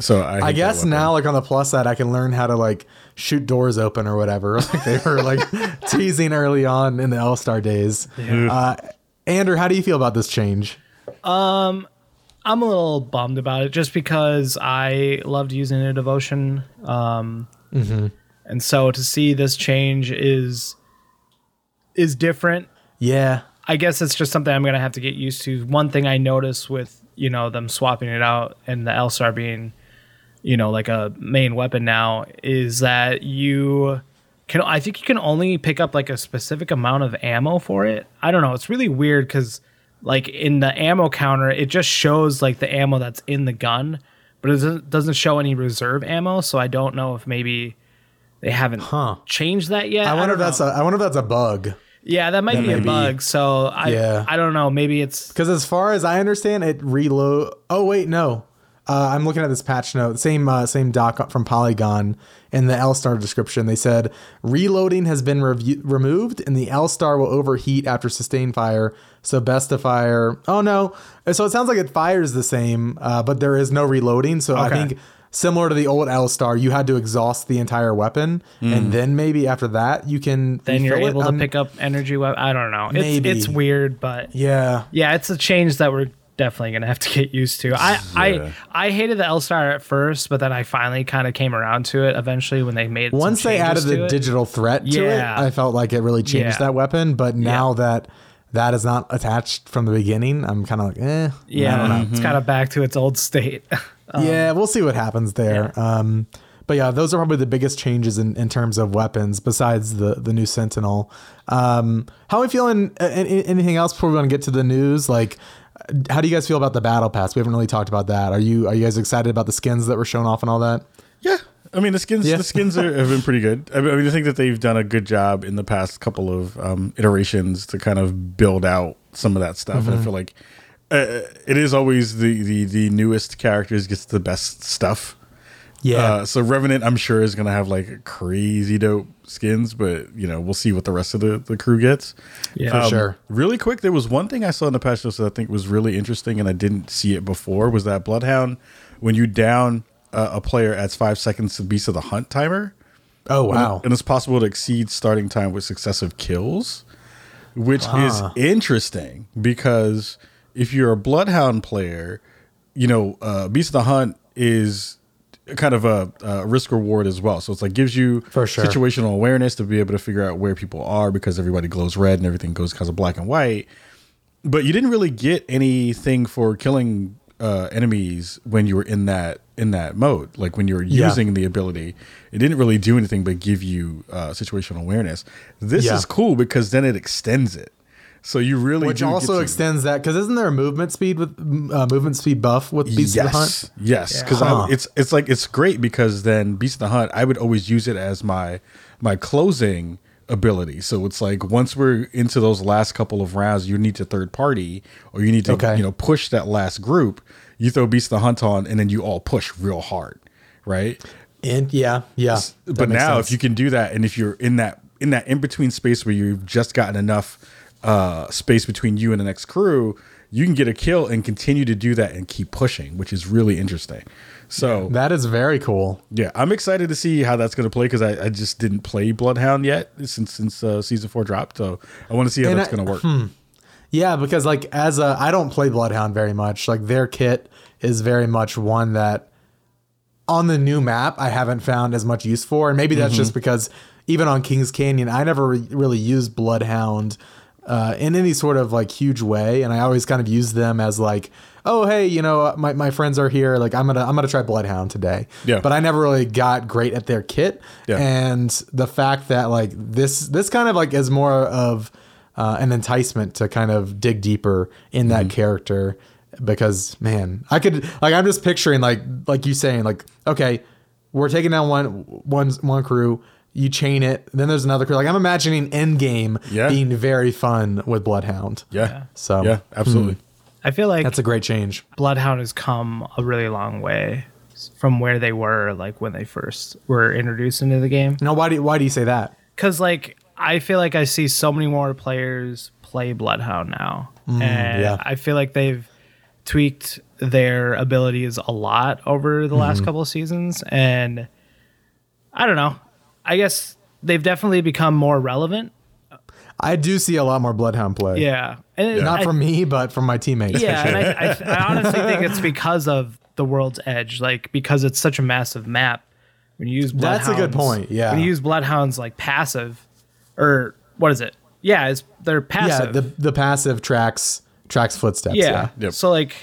So I, I guess now, like on the plus side, I can learn how to like shoot doors open or whatever. Like they were like teasing early on in the L Star days. Uh, Andrew, how do you feel about this change? Um, I'm a little bummed about it just because I loved using a devotion. Um, And so to see this change is is different. Yeah, I guess it's just something I'm gonna have to get used to. One thing I noticed with you know them swapping it out and the L-Star being you know like a main weapon now is that you can I think you can only pick up like a specific amount of ammo for it. I don't know. It's really weird because like in the ammo counter, it just shows like the ammo that's in the gun, but it doesn't, doesn't show any reserve ammo. So I don't know if maybe they haven't Huh. changed that yet. I wonder if that's know. a I wonder if that's a bug. yeah, that might that be may a be- bug. So I Yeah. I don't know. Maybe it's Because as far as I understand, it reload. Oh wait, no. Uh, I'm looking at this patch note. Same uh, same doc from Polygon in the L Star description. They said reloading has been revu- removed, and the L Star will overheat after sustained fire. So best to fire. Oh no. So it sounds like it fires the same, uh, but there is no reloading. So I think similar to the old L Star, you had to exhaust the entire weapon, and then maybe after that you can. Hmm. then you're refill it. able to Um, pick up energy. I don't know. It's Maybe. it's weird, but Yeah. yeah, it's a change that we're definitely gonna have to get used to. I Yeah. I I hated the L Star at first, but then I finally kind of came around to it eventually when they made Once they added the it. digital threat to Yeah. it, I felt like it really changed Yeah. that weapon. But now that that is not attached from the beginning, I'm kind of like, eh. Yeah, know. it's kind of back to its old state. yeah, we'll see what happens there. Um, but yeah, those are probably the biggest changes in, in terms of weapons besides the the new Sentinel. Um, how are we feeling? Anything else before we want to get to the news? Like, how do you guys feel about the battle pass? We haven't really talked about that. Are you are you guys excited about the skins that were shown off and all that? Yeah, I mean the skins. Yeah. The skins are, have been pretty good. I mean, I think that they've done a good job in the past couple of um, iterations to kind of build out some of that stuff. And I feel like uh, it is always the, the the newest characters gets the best stuff. Uh, so Revenant, I'm sure, is gonna have like crazy dope skins, but you know we'll see what the rest of the, the crew gets. Yeah. For sure. Really quick, there was one thing I saw in the patch notes that I think was really interesting, and I didn't see it before. Was that Bloodhound, when you down uh, a player, adds five seconds to Beast of the Hunt timer, oh wow. and it's possible to exceed starting time with successive kills, which is interesting because if you're a Bloodhound player, you know, uh, Beast of the Hunt is kind of a, a risk reward as well. So it's like gives you For sure. situational awareness to be able to figure out where people are because everybody glows red and everything goes because of black and white. But you didn't really get anything for killing uh, enemies when you were in that in that mode. Like when you were Yeah. using the ability, it didn't really do anything but give you uh, situational awareness. This Yeah. is cool because then it extends it. So you really Which do also to- extends that because isn't there a movement speed with uh, movement speed buff with Beast of the Hunt? Yes, Yes, because Huh. it's it's like it's great because then Beast of the Hunt, I would always use it as my my closing ability. So it's like once we're into those last couple of rounds, you need to third party or you need to Okay. you know push that last group. You throw Beast of the Hunt on, and then you all push real hard, right? And yeah, yeah. but now sense. if you can do that and if you're in that in that in between space where you've just gotten enough uh space between you and the next crew you can get a kill and continue to do that and keep pushing which is really interesting so that is very cool. yeah i'm excited to see how that's going to play because I, I just didn't play bloodhound yet since since uh, season four dropped so i want to see how And that's going to work Yeah, because like as a I don't play Bloodhound very much. Like their kit is very much one that on the new map I haven't found as much use for, and maybe that's Mm-hmm. just because even on Kings Canyon I never re- really used Bloodhound uh, in any sort of like huge way, and I always kind of use them as like, oh hey, you know my, my friends are here, like I'm gonna I'm gonna try Bloodhound today. Yeah. but I never really got great at their kit, Yeah. and the fact that like this this kind of like is more of uh, an enticement to kind of dig deeper in that character because man i could like i'm just picturing like like you saying like okay we're taking down one one one crew you chain it. Then there's another crew like i'm imagining endgame Yeah. being very fun with bloodhound. Yeah. So, yeah absolutely. Hmm. I feel like that's a great change. Bloodhound has come a really long way from where they were like when they first were introduced into the game. now why do you, why do you say that? Cause like I feel like I see so many more players play Bloodhound now, mm, and yeah. I feel like they've tweaked their abilities a lot over the last mm-hmm. couple of seasons, and I don't know. I guess they've definitely become more relevant. I do see a lot more Bloodhound play. Yeah, and Not I- from me, but from my teammates. yeah, and I, I, I honestly think it's because of the World's Edge, like because it's such a massive map. When you use That's a good point, yeah. when you use Bloodhounds like passive, or what is it? Yeah, it's they're passive. Yeah, the the passive tracks tracks footsteps. yeah. Yeah. Yep. So like,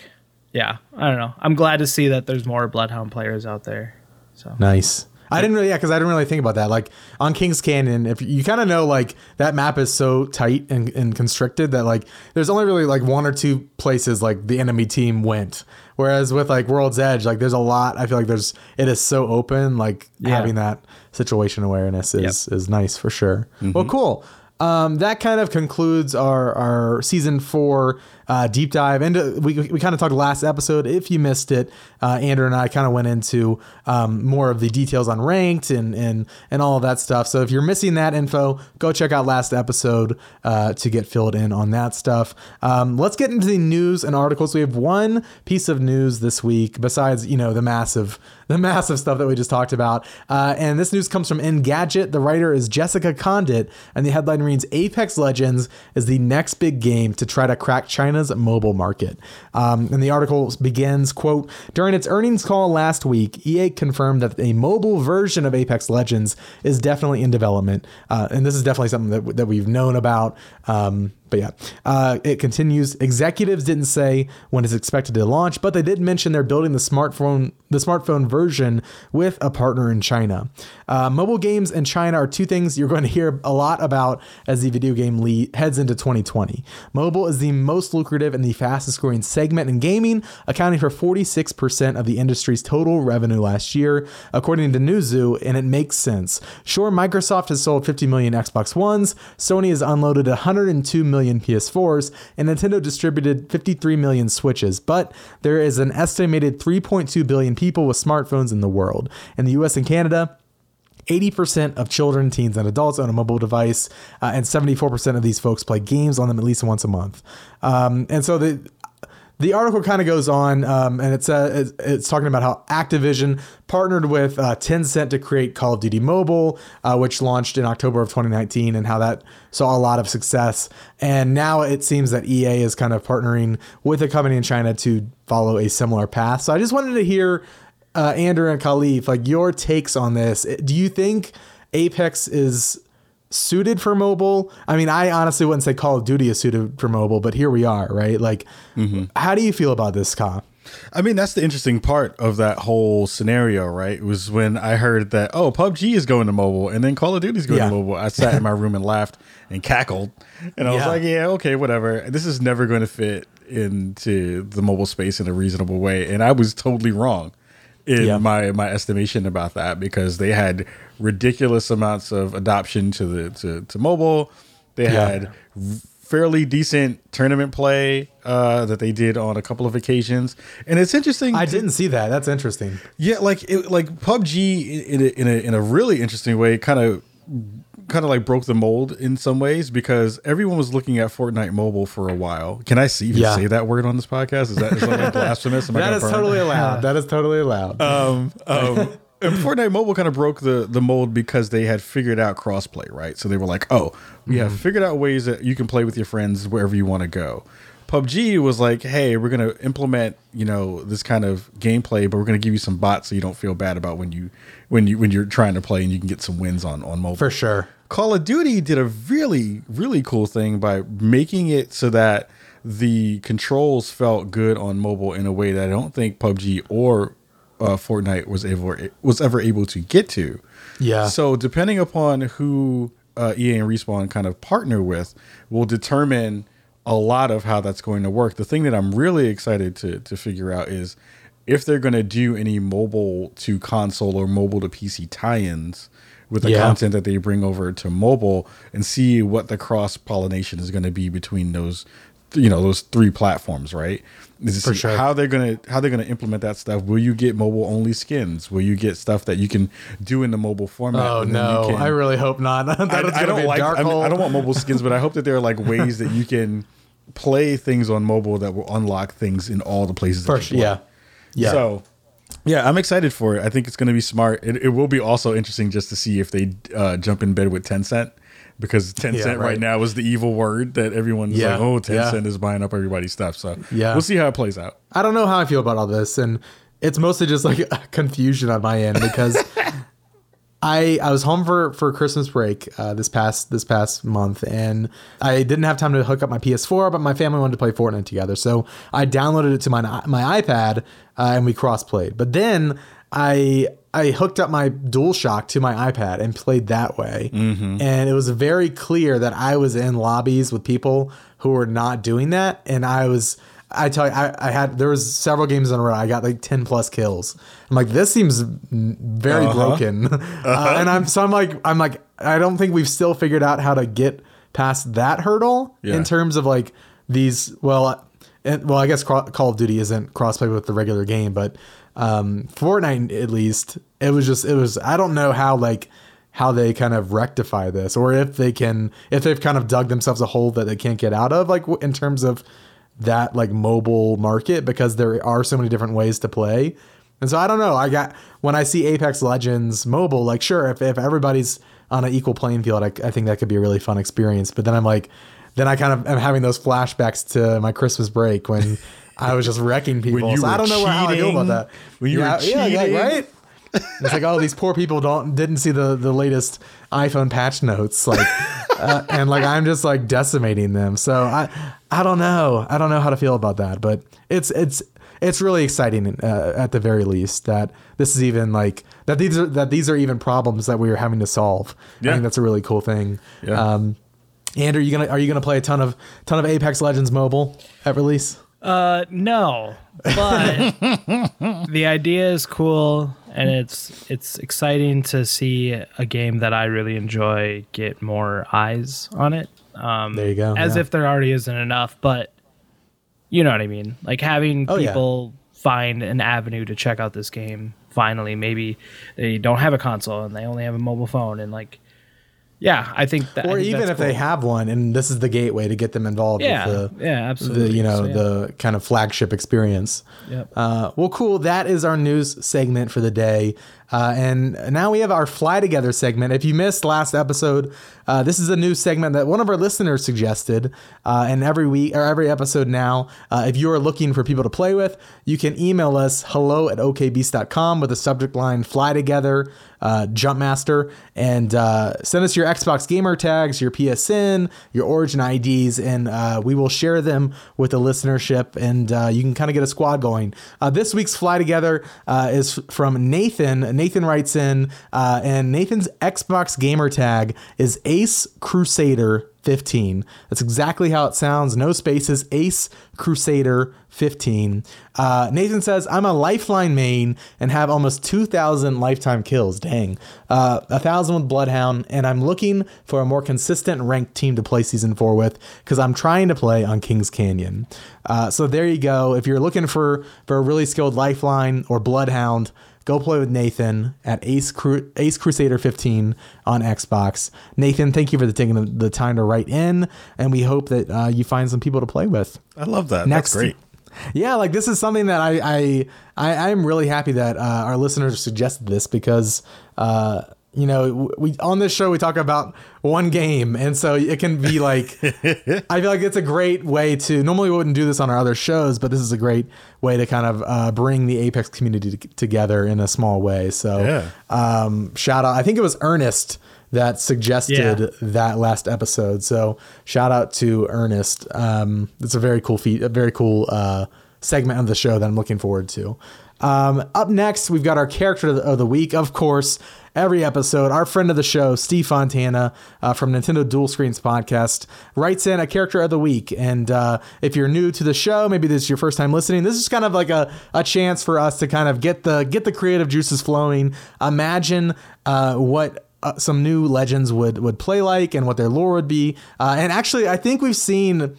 yeah, I don't know. I'm glad to see that there's more Bloodhound players out there. So Nice. I didn't really, yeah, because I didn't really think about that. Like on Kings Canyon, if you kind of know, like that map is so tight and, and constricted that like there's only really like one or two places like the enemy team went. Whereas with like World's Edge, like there's a lot. I feel like there's it is so open. Like Yeah. having that situation awareness is is nice for sure. Well, cool. Um, that kind of concludes our our season four uh, deep dive. And uh, we we kind of talked last episode. If you missed it, uh, Andrew and I kind of went into um, more of the details on ranked and and and all of that stuff. So if you're missing that info, go check out last episode uh, to get filled in on that stuff. Um, let's get into the news and articles. We have one piece of news this week besides you know the massive the massive stuff that we just talked about. Uh, and this news comes from Engadget. The writer is Jessica Conditt, and the headline reads Apex Legends is the next big game to try to crack China's mobile market. Um, and the article begins, quote, during its earnings call last week, EA confirmed that a mobile version of Apex Legends is definitely in development. Uh, and this is definitely something that, that we've known about. Um, but yeah, uh, it continues. Executives didn't say when it's expected to launch, but they did mention they're building the smartphone the smartphone version with a partner in China. Uh, mobile games in China are two things you're going to hear a lot about as the video game lead heads into 2020. Mobile is the most lucrative and the fastest growing segment in gaming, accounting for 46% of the industry's total revenue last year, according to Newzoo, and it makes sense. Sure, Microsoft has sold 50 million Xbox Ones, Sony has unloaded 102 million PS4s, and Nintendo distributed 53 million Switches, but there is an estimated 3.2 billion people with smartphones in the world. In the US and Canada, 80% of children, teens, and adults own a mobile device, uh, and 74% of these folks play games on them at least once a month. Um, and so the the article kind of goes on, um, and it's uh, it's- it's talking about how Activision partnered with uh, Tencent to create Call of Duty Mobile, uh, which launched in October of 2019, and how that saw a lot of success. And now it seems that EA is kind of partnering with a company in China to follow a similar path. So I just wanted to hear uh, Andrew and Kahlief, like your takes on this. Do you think Apex is suited for mobile? I mean, I honestly wouldn't say Call of Duty is suited for mobile, but here we are, right? Like, mm-hmm. how do you feel about this, Ka? I mean, that's the interesting part of that whole scenario, right? Was when I heard that, oh, PUBG is going to mobile and then Call of Duty is going Yeah. to mobile. I sat in my room and laughed and cackled. And I was like, yeah, okay, whatever. This is never going to fit into the mobile space in a reasonable way. And I was totally wrong in Yeah. my my estimation about that because they had ridiculous amounts of adoption to the to, to mobile. They Yeah. had fairly decent tournament play uh, that they did on a couple of occasions, and it's interesting. I to- didn't see that. That's interesting. yeah, like it, like PUBG in a, in a in a really interesting way, kind of kind of like broke the mold in some ways because everyone was looking at Fortnite mobile for a while. Can I see even Yeah. say that word on this podcast? Is that is that like blasphemous? Am That is burn? totally allowed. That is totally allowed. um, um, and Fortnite Mobile kind of broke the the mold because they had figured out crossplay, right? So they were like, "Oh, we have figured out ways that you can play with your friends wherever you want to go." PUBG was like, "Hey, we're going to implement, you know, this kind of gameplay, but we're going to give you some bots so you don't feel bad about when you when you when you're trying to play and you can get some wins on on mobile." For sure. Call of Duty did a really, really cool thing by making it so that the controls felt good on mobile in a way that I don't think PUBG or uh, Fortnite was able was ever able to get to. Yeah. So depending upon who uh, EA and Respawn kind of partner with, will determine a lot of how that's going to work. The thing that I'm really excited to to figure out is if they're going to do any mobile to console or mobile to PC tie-ins with the Yeah. content that they bring over to mobile and see what the cross pollination is going to be between those you know those three platforms right For sure. how they're gonna how they're gonna implement that stuff will you get mobile only skins will you get stuff that you can do in the mobile format oh and then you no, can- I really hope not. I, I don't like. I, mean. I don't want mobile skins, but I hope that there are like ways that you can play things on mobile that will unlock things in all the places. First, yeah, yeah. So, yeah, I'm excited for it. I think it's going to be smart. It, it will be also interesting just to see if they uh, jump in bed with Tencent because Tencent Yeah, right. right. now is the evil word that everyone's Yeah, like, oh, yeah. Tencent is buying up everybody's stuff. So Yeah. we'll see how it plays out. I don't know how I feel about all this, and it's mostly just like confusion on my end because I I was home for for Christmas break uh, this past this past month, and I didn't have time to hook up my PS4, but my family wanted to play Fortnite together, so I downloaded it to my my iPad uh, and we cross played. But then I I hooked up my DualShock to my iPad and played that way, and it was very clear that I was in lobbies with people who were not doing that, and I was. I tell you, I, I had there was several games in a row. I got like ten plus kills. I'm like, this seems very broken, uh, and I'm so I'm like I'm like I don't think we've still figured out how to get past that hurdle Yeah. in terms of like these. Well, and, well, I guess Call of Duty isn't crossplay with the regular game, but um, Fortnite at least it was just it was. I don't know how like how they kind of rectify this or if they can if they've kind of dug themselves a hole that they can't get out of like in terms of that like mobile market because there are so many different ways to play. And so I don't know. I got when I see Apex Legends mobile, like sure, if, if everybody's on an equal playing field, I, I think that could be a really fun experience. But then I'm like, then I kind of am having those flashbacks to my Christmas break when I was just wrecking people. So I don't know how I feel about that. When you were yeah, yeah, yeah, right. It's like, oh, these poor people don't didn't see the the latest iPhone patch notes, like, uh, and like I'm just like decimating them. So I I don't know, I don't know how to feel about that, but it's it's it's really exciting uh, at the very least that this is even like that these are that these are even problems that we are having to solve. I think that's a really cool thing. Yeah. Um, Andrew, you gonna are you gonna play a ton of ton of Apex Legends mobile at release? Uh, no, but the idea is cool, and it's it's exciting to see a game that I really enjoy get more eyes on it. Um, There you go, As yeah. if there already isn't enough, but you know what I mean. Like having Oh, yeah. people find an avenue to check out this game. Finally, maybe they don't have a console and they only have a mobile phone, and like, yeah, I think that. Or think even if they have one, and this is the gateway to get them involved yeah, with the yeah, absolutely. the you know So, yeah. the kind of flagship experience. Yep. Uh, well, cool. That is our news segment for the day. Uh, and now we have our Fly Together segment. If you missed last episode, uh, this is a new segment that one of our listeners suggested. Uh, and every week or every episode now, uh, if you are looking for people to play with, you can email us hello at okbeast.com with the subject line Fly Together, uh, Jumpmaster, and uh, send us your Xbox gamer tags, your PSN, your Origin IDs, and we will share them with the listenership, and you can kind of get a squad going. This week's Fly Together is from Nathan. Nathan writes in, uh, and Nathan's Xbox gamer tag is Ace Crusader 15. That's exactly how it sounds. No spaces. Ace Crusader 15. Uh, Nathan says, I'm a Lifeline main and have almost 2,000 lifetime kills. Dang. Uh, 1,000 with Bloodhound, and I'm looking for a more consistent ranked team to play Season 4 with because I'm trying to play on Kings Canyon. Uh, so there you go. If you're looking for, for a really skilled Lifeline or Bloodhound, go play with Nathan at Ace Cru- Ace Crusader 15 on Xbox. Nathan, thank you for the, taking the, the time to write in, and we hope that uh, you find some people to play with. I love that. Next, That's great. Yeah, like this is something that I I, I I'm really happy that uh, our listeners suggested this because. Uh, you know, we on this show we talk about one game, and so it can be like I feel like it's a great way to. Normally, we wouldn't do this on our other shows, but this is a great way to kind of uh, bring the Apex community t- together in a small way. So, Yeah. um, shout out! I think it was Ernest that suggested Yeah. that last episode. So, shout out to Ernest. Um, it's a very cool feat, a very cool uh, segment of the show that I'm looking forward to. Um, up next, we've got our character of the, week, of course. Every episode, our friend of the show, Steve Fontana uh, from Nintendo Dual Screens podcast, writes in a character of the week. And uh, if you're new to the show, maybe this is your first time listening, this is kind of like a, a chance for us to kind of get the get the creative juices flowing. Imagine uh, what uh, some new legends would would play like and what their lore would be. Uh, and actually, I think we've seen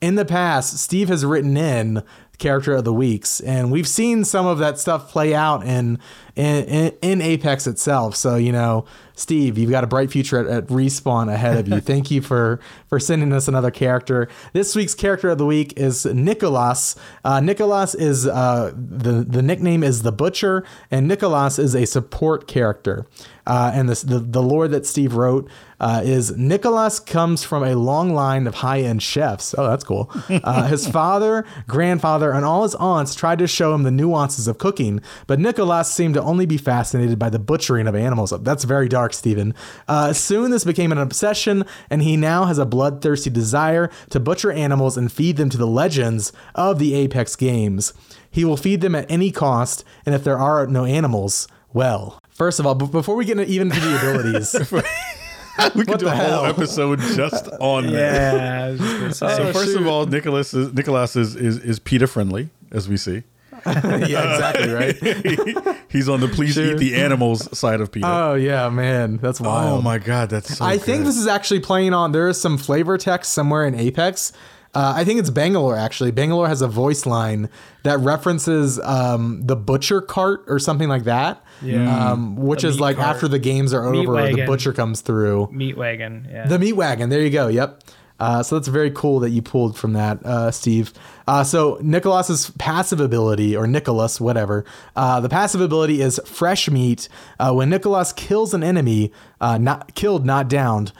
in the past, Steve has written in character of the weeks, and we've seen some of that stuff play out in in, in, in Apex itself. So you know, Steve, you've got a bright future at, at respawn ahead of you. Thank you for for sending us another character. This week's character of the week is Nicholas. Uh, Nicholas is uh, the the nickname is the Butcher, and Nicholas is a support character. Uh, and this, the the lore that Steve wrote uh, is Nicholas comes from a long line of high end chefs. Oh, that's cool. Uh, his father, grandfather, and all his aunts tried to show him the nuances of cooking, but Nicholas seemed to only be fascinated by the butchering of animals. That's very dark, Stephen. Uh, soon this became an obsession, and he now has a bloodthirsty desire to butcher animals and feed them to the legends of the Apex games. He will feed them at any cost, and if there are no animals, well, First of all, b- before we get into, even into the abilities, we could do a hell? whole episode just on that. Yeah. I was just gonna say. So Oh, first shoot. of all, Nicholas is Nicholas is, is is PETA friendly, as we see. yeah, exactly right. He's on the please Sure. eat the animals side of PETA. Oh yeah, man, that's wild. oh my god, that's so I think this is actually playing on. There is some flavor text somewhere in Apex. Uh, I think it's Bangalore actually. Bangalore has a voice line that references um, the butcher cart or something like that. Yeah. Um, which The is like cart. after the games are Meat over, the butcher comes through. Meat wagon. Yeah. The meat wagon. There you go. Yep. Uh, so that's very cool that you pulled from that, uh, Steve. Uh, so Nicholas's passive ability, or Nicholas, whatever. Uh, the passive ability is fresh meat. Uh, when Nicholas kills an enemy, uh, not killed, not downed,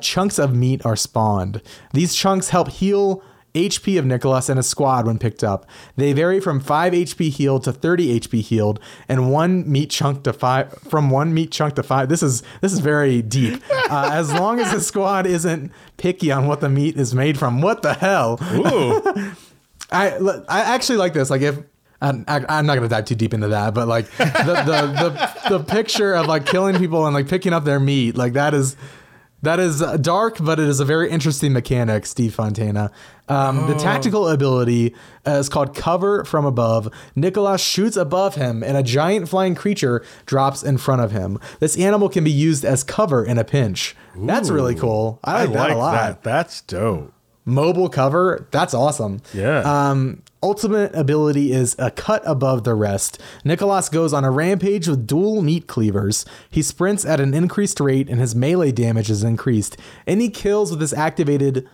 chunks of meat are spawned. These chunks help heal HP of Nicholas and his squad when picked up. They vary from 5 HP healed to 30 HP healed, and one meat chunk to five from one meat chunk to five. This is this is very deep. Uh, as long as the squad isn't picky on what the meat is made from. What the hell? Ooh. I I actually like this. Like if I'm, I'm not gonna dive too deep into that, but like the, the the the picture of like killing people and like picking up their meat, like that is that is uh, dark, but it is a very interesting mechanic, Steve Fontana. Um, The tactical ability uh, is called Cover from Above. Nicholas shoots above him, and a giant flying creature drops in front of him. This animal can be used as cover in a pinch. That's really cool. I like, that a lot That's dope. mobile cover. That's awesome. Yeah. Um, ultimate ability is a cut above the rest. Nicholas goes on a rampage with dual meat cleavers. He sprints at an increased rate and his melee damage is increased. Any kills with this activated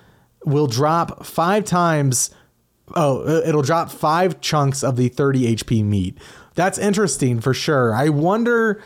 will drop five times. Oh, uh, it'll drop five chunks of the 30 HP meat. That's interesting for sure. I wonder.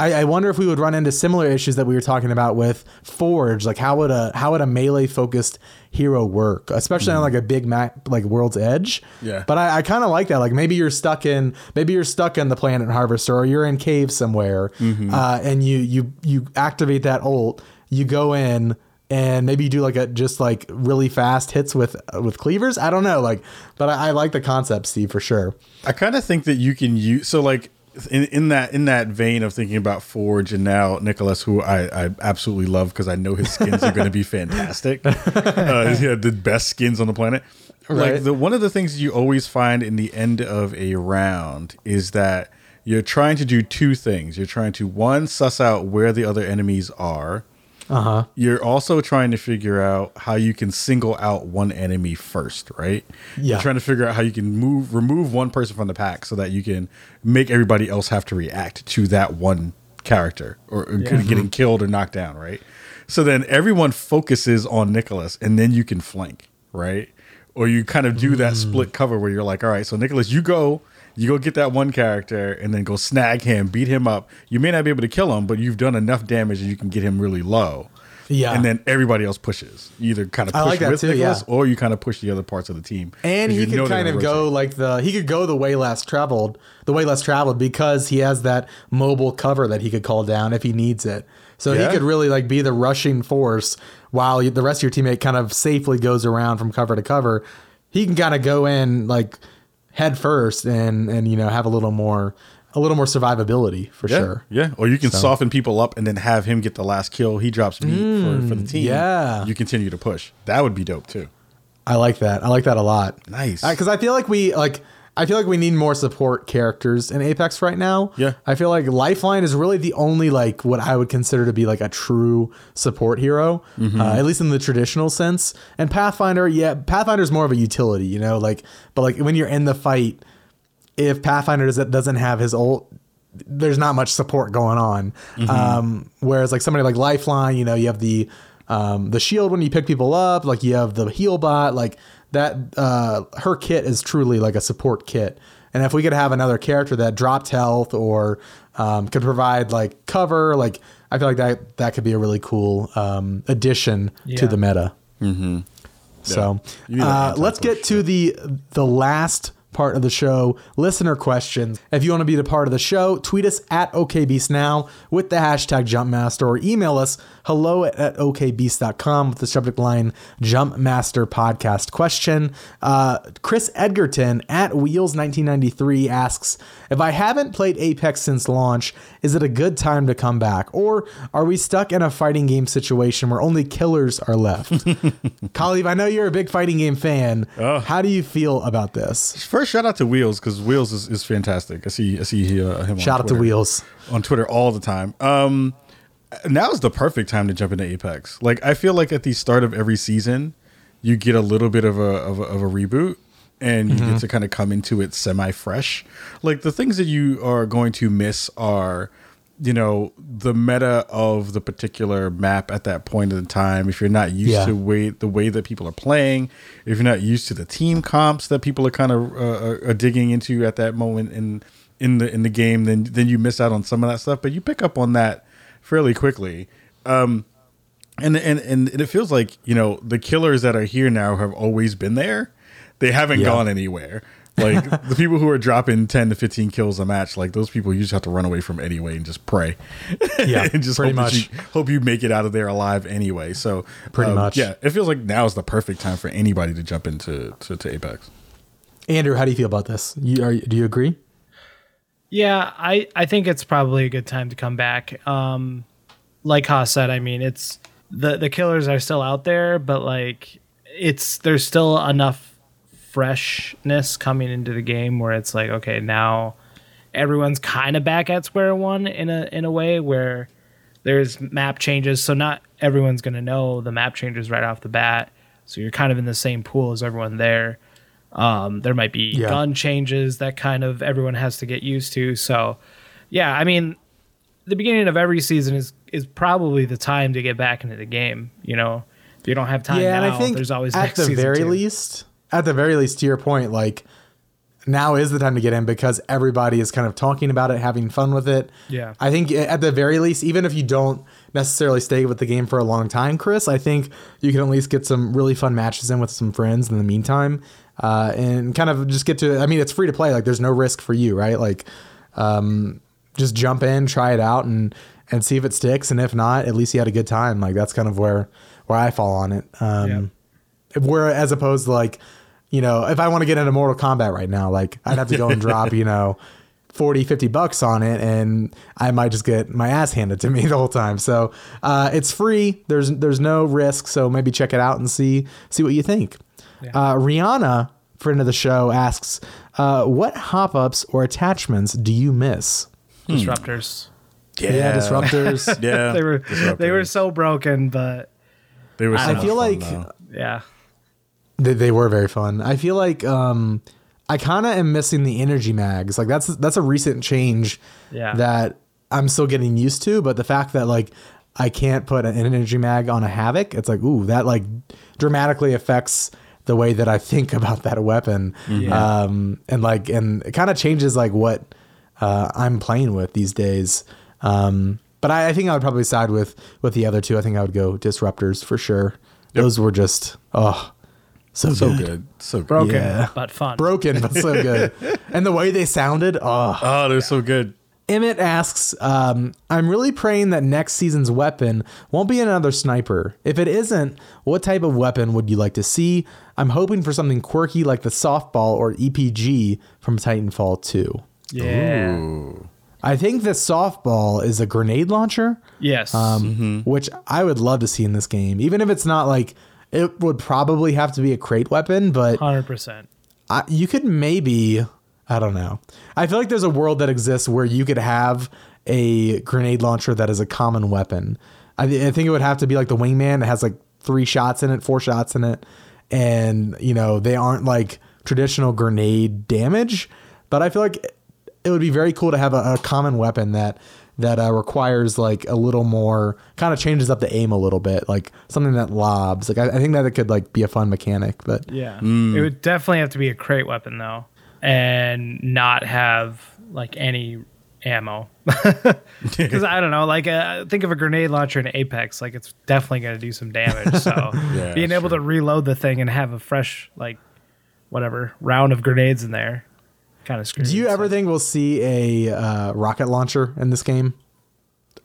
I, I wonder if we would run into similar issues that we were talking about with Forge. Like how would a how would a melee focused hero work, especially on hmm. like a big map like World's Edge? Yeah. But I, I kind of like that. Like maybe you're stuck in maybe you're stuck in the Planet Harvester or you're in cave somewhere, mm-hmm. uh, and you you you activate that ult. You go in and maybe you do like a just like really fast hits with uh, with cleavers. I don't know, like, but I, I like the concept, Steve, for sure. I kind of think that you can use so like in, in that in that vein of thinking about Forge and now Nicholas, who I, I absolutely love because I know his skins are going to be fantastic. Uh, he had the best skins on the planet. Right. Like the one of the things you always find in the end of a round is that you're trying to do two things. You're trying to one suss out where the other enemies are. Uh huh. You're also trying to figure out how you can single out one enemy first, right? Yeah. You're trying to figure out how you can move remove one person from the pack so that you can make everybody else have to react to that one character or, or getting killed or knocked down, right? So then everyone focuses on Nicholas and then you can flank, right? Or you kind of do that split cover where you're like, all right, so Nicholas, you go, you go get that one character and then go snag him, beat him up. You may not be able to kill him, but you've done enough damage that you can get him really low. Yeah. And then everybody else pushes. You either kind of push like with too, Nicholas yeah. or you kind of push the other parts of the team. And he could kind of go like the he could go the way less traveled, the way less traveled because he has that mobile cover that he could call down if he needs it. So Yeah. he could really like be the rushing force while the rest of your teammate kind of safely goes around from cover to cover. He can kind of go in like head first and and you know have a little more a little more survivability for Yeah, sure. yeah. Or you can soften people up and then have him get the last kill. He drops meat for, for the team. Mm, yeah. You continue to push. That would be dope too. I like that. I like that a lot. Nice. Because I feel like we like. I feel like we need more support characters in Apex right now. Yeah. I feel like Lifeline is really the only like what I would consider to be like a true support hero, Mm-hmm. uh, at least in the traditional sense. And Pathfinder, yeah, Pathfinder is more of a utility, you know, like but like when you're in the fight, if Pathfinder doesn't doesn't have his ult there's not much support going on. Mm-hmm. Um, whereas like somebody like Lifeline, you know, you have the um, the shield when you pick people up, like you have the heal bot, like that. Uh, her kit is truly like a support kit. And if we could have another character that dropped health or um, could provide like cover, like I feel like that that could be a really cool um, addition to the meta. Mm-hmm. So You uh, let's anti-push, get to the the last part of the show, listener questions. If you want to be the part of the show, tweet us at OKBeastNow with the hashtag JumpMaster or email us hello at, at okbeast.com with the subject line Jumpmaster Podcast question. Uh, Chris Edgerton at Wheels1993 asks, if I haven't played Apex since launch, is it a good time to come back? Or are we stuck in a fighting game situation where only killers are left? Kahlief, I know you're a big fighting game fan. How do you feel about this? First, shout out to Wheels because Wheels is, is fantastic. I see I see uh, him. on Shout out to Wheels. on Twitter all the time. Um, now is the perfect time to jump into Apex. Like I feel like at the start of every season, you get a little bit of a of a, of a reboot, and you Mm-hmm. get to kind of come into it semi fresh. Like the things that you are going to miss are. You know the meta of the particular map at that point in time. If you're not used Yeah. to way the way that people are playing, if you're not used to the team comps that people are kind of uh, are- are digging into at that moment in in the in the game, then then you miss out on some of that stuff. But you pick up on that fairly quickly. Um, and, and and it feels like you know the killers that are here now have always been there. They haven't Yeah. gone anywhere. Like the people who are dropping ten to fifteen kills a match, like those people you just have to run away from anyway and just pray. Yeah, and just pretty hope much. you, hope you make it out of there alive anyway. So Pretty um, much. yeah. It feels like now is the perfect time for anybody to jump into to, to Apex. Andrew, how do you feel about this? You, are, do you agree? Yeah, I, I think it's probably a good time to come back. Um, like Haas said, I mean, it's the the killers are still out there, but like it's there's still enough freshness coming into the game where it's like okay now everyone's kind of back at square one in a in a way where there's map changes. So not everyone's going to know the map changes right off the bat. So you're kind of in the same pool as everyone there um, there might be Yeah. gun changes that kind of everyone has to get used to so yeah i mean the beginning of every season is is probably the time to get back into the game you know if you don't have time yeah, now and I think there's always at the very too. least, at the very least, to your point, like now is the time to get in because everybody is kind of talking about it, having fun with it. Yeah. I think at the very least, even if you don't necessarily stay with the game for a long time, Chris, I think you can at least get some really fun matches in with some friends in the meantime, uh, and kind of just get to. I mean, it's free to play. Like, there's no risk for you, right? Like, um, just jump in, try it out, and and see if it sticks. And if not, at least you had a good time. Like that's kind of where where I fall on it. Um, where as opposed to like, you know, if I want to get into Mortal Kombat right now, like I'd have to go and drop, you know, 40, 50 bucks on it and I might just get my ass handed to me the whole time. So uh, it's free. There's there's no risk. So maybe check it out and see see what you think. Uh, Rihanna, friend of the show, asks, uh, what hop ups or attachments do you miss? disruptors Yeah, disruptors. Yeah, they were they were so broken but They were. so I feel fun, like though. yeah They, they were very fun. I feel like um, I kind of am missing the energy mags. Like that's that's a recent change Yeah. that I'm still getting used to. But the fact that like I can't put an energy mag on a havoc, it's like ooh, that like dramatically affects the way that I think about that weapon. Yeah. Um, and like and it kind of changes like what uh, I'm playing with these days. Um, but I, I think I would probably side with with the other two. I think I would go disruptors for sure. Those were just oh so so good. good, so good. broken Yeah. but fun broken but so good and the way they sounded oh Oh, they're so good. emmett asks um, i'm really praying that next season's weapon won't be another sniper if it isn't what type of weapon would you like to see i'm hoping for something quirky like the softball or epg from titanfall 2 yeah Ooh. i think the softball is a grenade launcher yes um, which I would love to see in this game. Even if it's not like it would probably have to be a crate weapon, but 100% I, you could maybe I don't know. I feel like there's a world that exists where you could have a grenade launcher that is a common weapon. I, thi- I think it would have to be like the wingman that has like three shots in it, four shots in it, and you know they aren't like traditional grenade damage. But I feel like it would be very cool to have a, a common weapon that that uh, requires like a little more kind of changes up the aim a little bit, like something that lobs. Like I, I think that it could like be a fun mechanic, but Yeah. It would definitely have to be a crate weapon though, and not have like any ammo. Because I don't know, like uh, think of a grenade launcher in Apex, like it's definitely going to do some damage. So Yeah, being able sure. to reload the thing and have a fresh like whatever round of grenades in there, kind of screws. do you ever think we'll see a uh, rocket launcher in this game?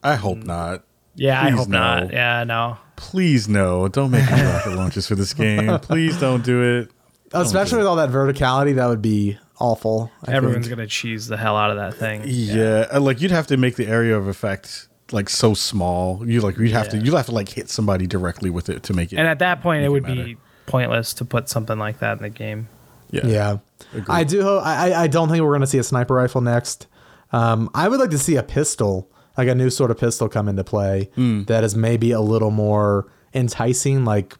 I hope not. Yeah, I hope no. not. Yeah, no. Please no. Don't make any rocket launches for this game. Please don't do it. Especially with all that verticality, that would be awful. I Everyone's think. gonna cheese the hell out of that thing. Yeah, uh, like you'd have to make the area of effect like so small. You like you'd have to you'd have to like hit somebody directly with it to make it. And at that point, it would matter. be pointless to put something like that in the game. yeah, Yeah, Agreed. I do. Hope, I I- I don't think we're going to see a sniper rifle next. Um, I would like to see a pistol, like a new sort of pistol, come into play Hmm. that is maybe a little more enticing, like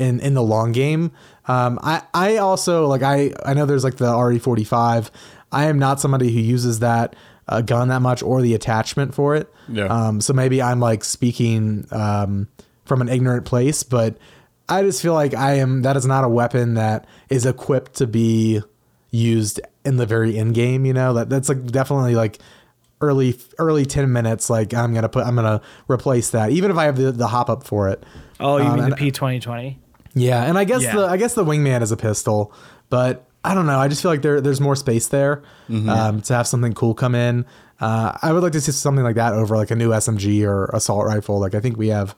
in in the long game. Um, I I also like I I know there's like the RE forty five. I am not somebody who uses that uh, gun that much or the attachment for it. Yeah. Um, so maybe I'm like speaking um, from an ignorant place, but I just feel like I am. That is not a weapon that is equipped to be used in the very end game. You know that that's like definitely like early early 10 minutes like i'm gonna put i'm gonna replace that even if i have the, the hop up for it Oh, you Um, mean the P twenty twenty? Yeah, and I guess Yeah. the I guess the wingman is a pistol, but I don't know. I just feel like there there's more space there um, to have something cool come in. Uh, I would like to see something like that over like a new SMG or assault rifle. Like I think we have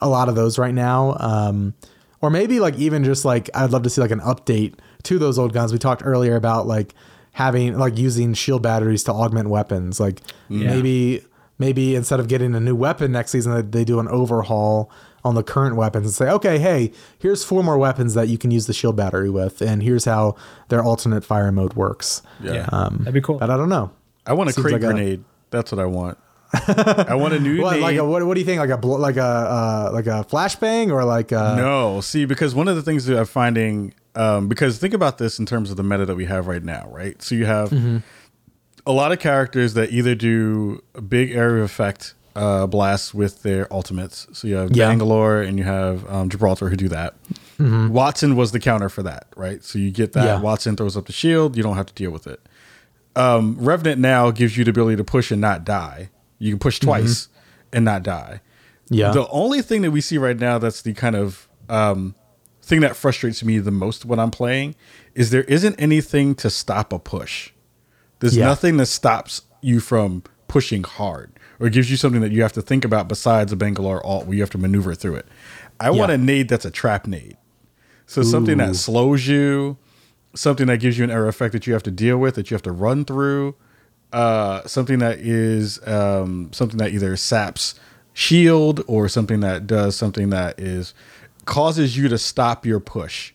a lot of those right now, um, or maybe like even just like I'd love to see like an update to those old guns. We talked earlier about like having like using shield batteries to augment weapons. Like maybe maybe instead of getting a new weapon next season, they do an overhaul on the current weapons and say, okay, hey, here's four more weapons that you can use the shield battery with, and here's how their alternate fire mode works. Yeah. Um, That'd be cool. but I don't know. I want a Seems crate like a- grenade. That's what I want. I want a new What like a, what, what do you think like a blo- like a uh, like a flashbang or like a, No, see, because one of the things that I'm finding, um, because think about this in terms of the meta that we have right now, right? So you have Mm-hmm. a lot of characters that either do a big area of effect uh, blasts with their ultimates. So you have Yeah. Bangalore and you have um, Gibraltar who do that. Wattson was the counter for that, right? So you get that. Mm-hmm. Yeah. Wattson throws up the shield. You don't have to deal with it. Um, Revenant now gives you the ability to push and not die. You can push twice and not die. Mm-hmm. yeah The only thing that we see right now that's the kind of um, thing that frustrates me the most when I'm playing is there isn't anything to stop a push. There's Yeah. nothing that stops you from pushing hard or gives you something that you have to think about besides a Bangalore alt where you have to maneuver through it. I want a nade that's a trap nade. So something that slows you, something that gives you an error effect that you have to deal with, that you have to run through, uh, something that is um, something that either saps shield or something that does something that is causes you to stop your push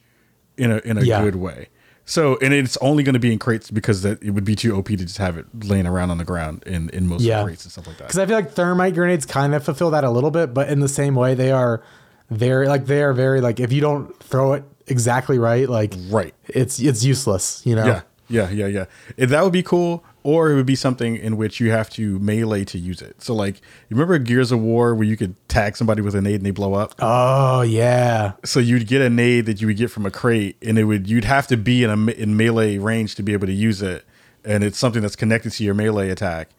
in a in a Yeah. good way. So and it's only going to be in crates because that it would be too OP to just have it laying around on the ground in in most Yeah. crates and stuff like that. because I feel like thermite grenades kind of fulfill that a little bit, but in the same way they are very like they are very like if you don't throw it exactly right, like Right. it's it's useless. You know. Yeah, yeah, yeah, yeah. If that would be cool, or it would be something in which you have to melee to use it. So, like, you remember Gears of War where you could tag somebody with a nade and they blow up? Oh yeah. so you'd get a nade that you would get from a crate, and it would you'd have to be in a in melee range to be able to use it, and it's something that's connected to your melee attack.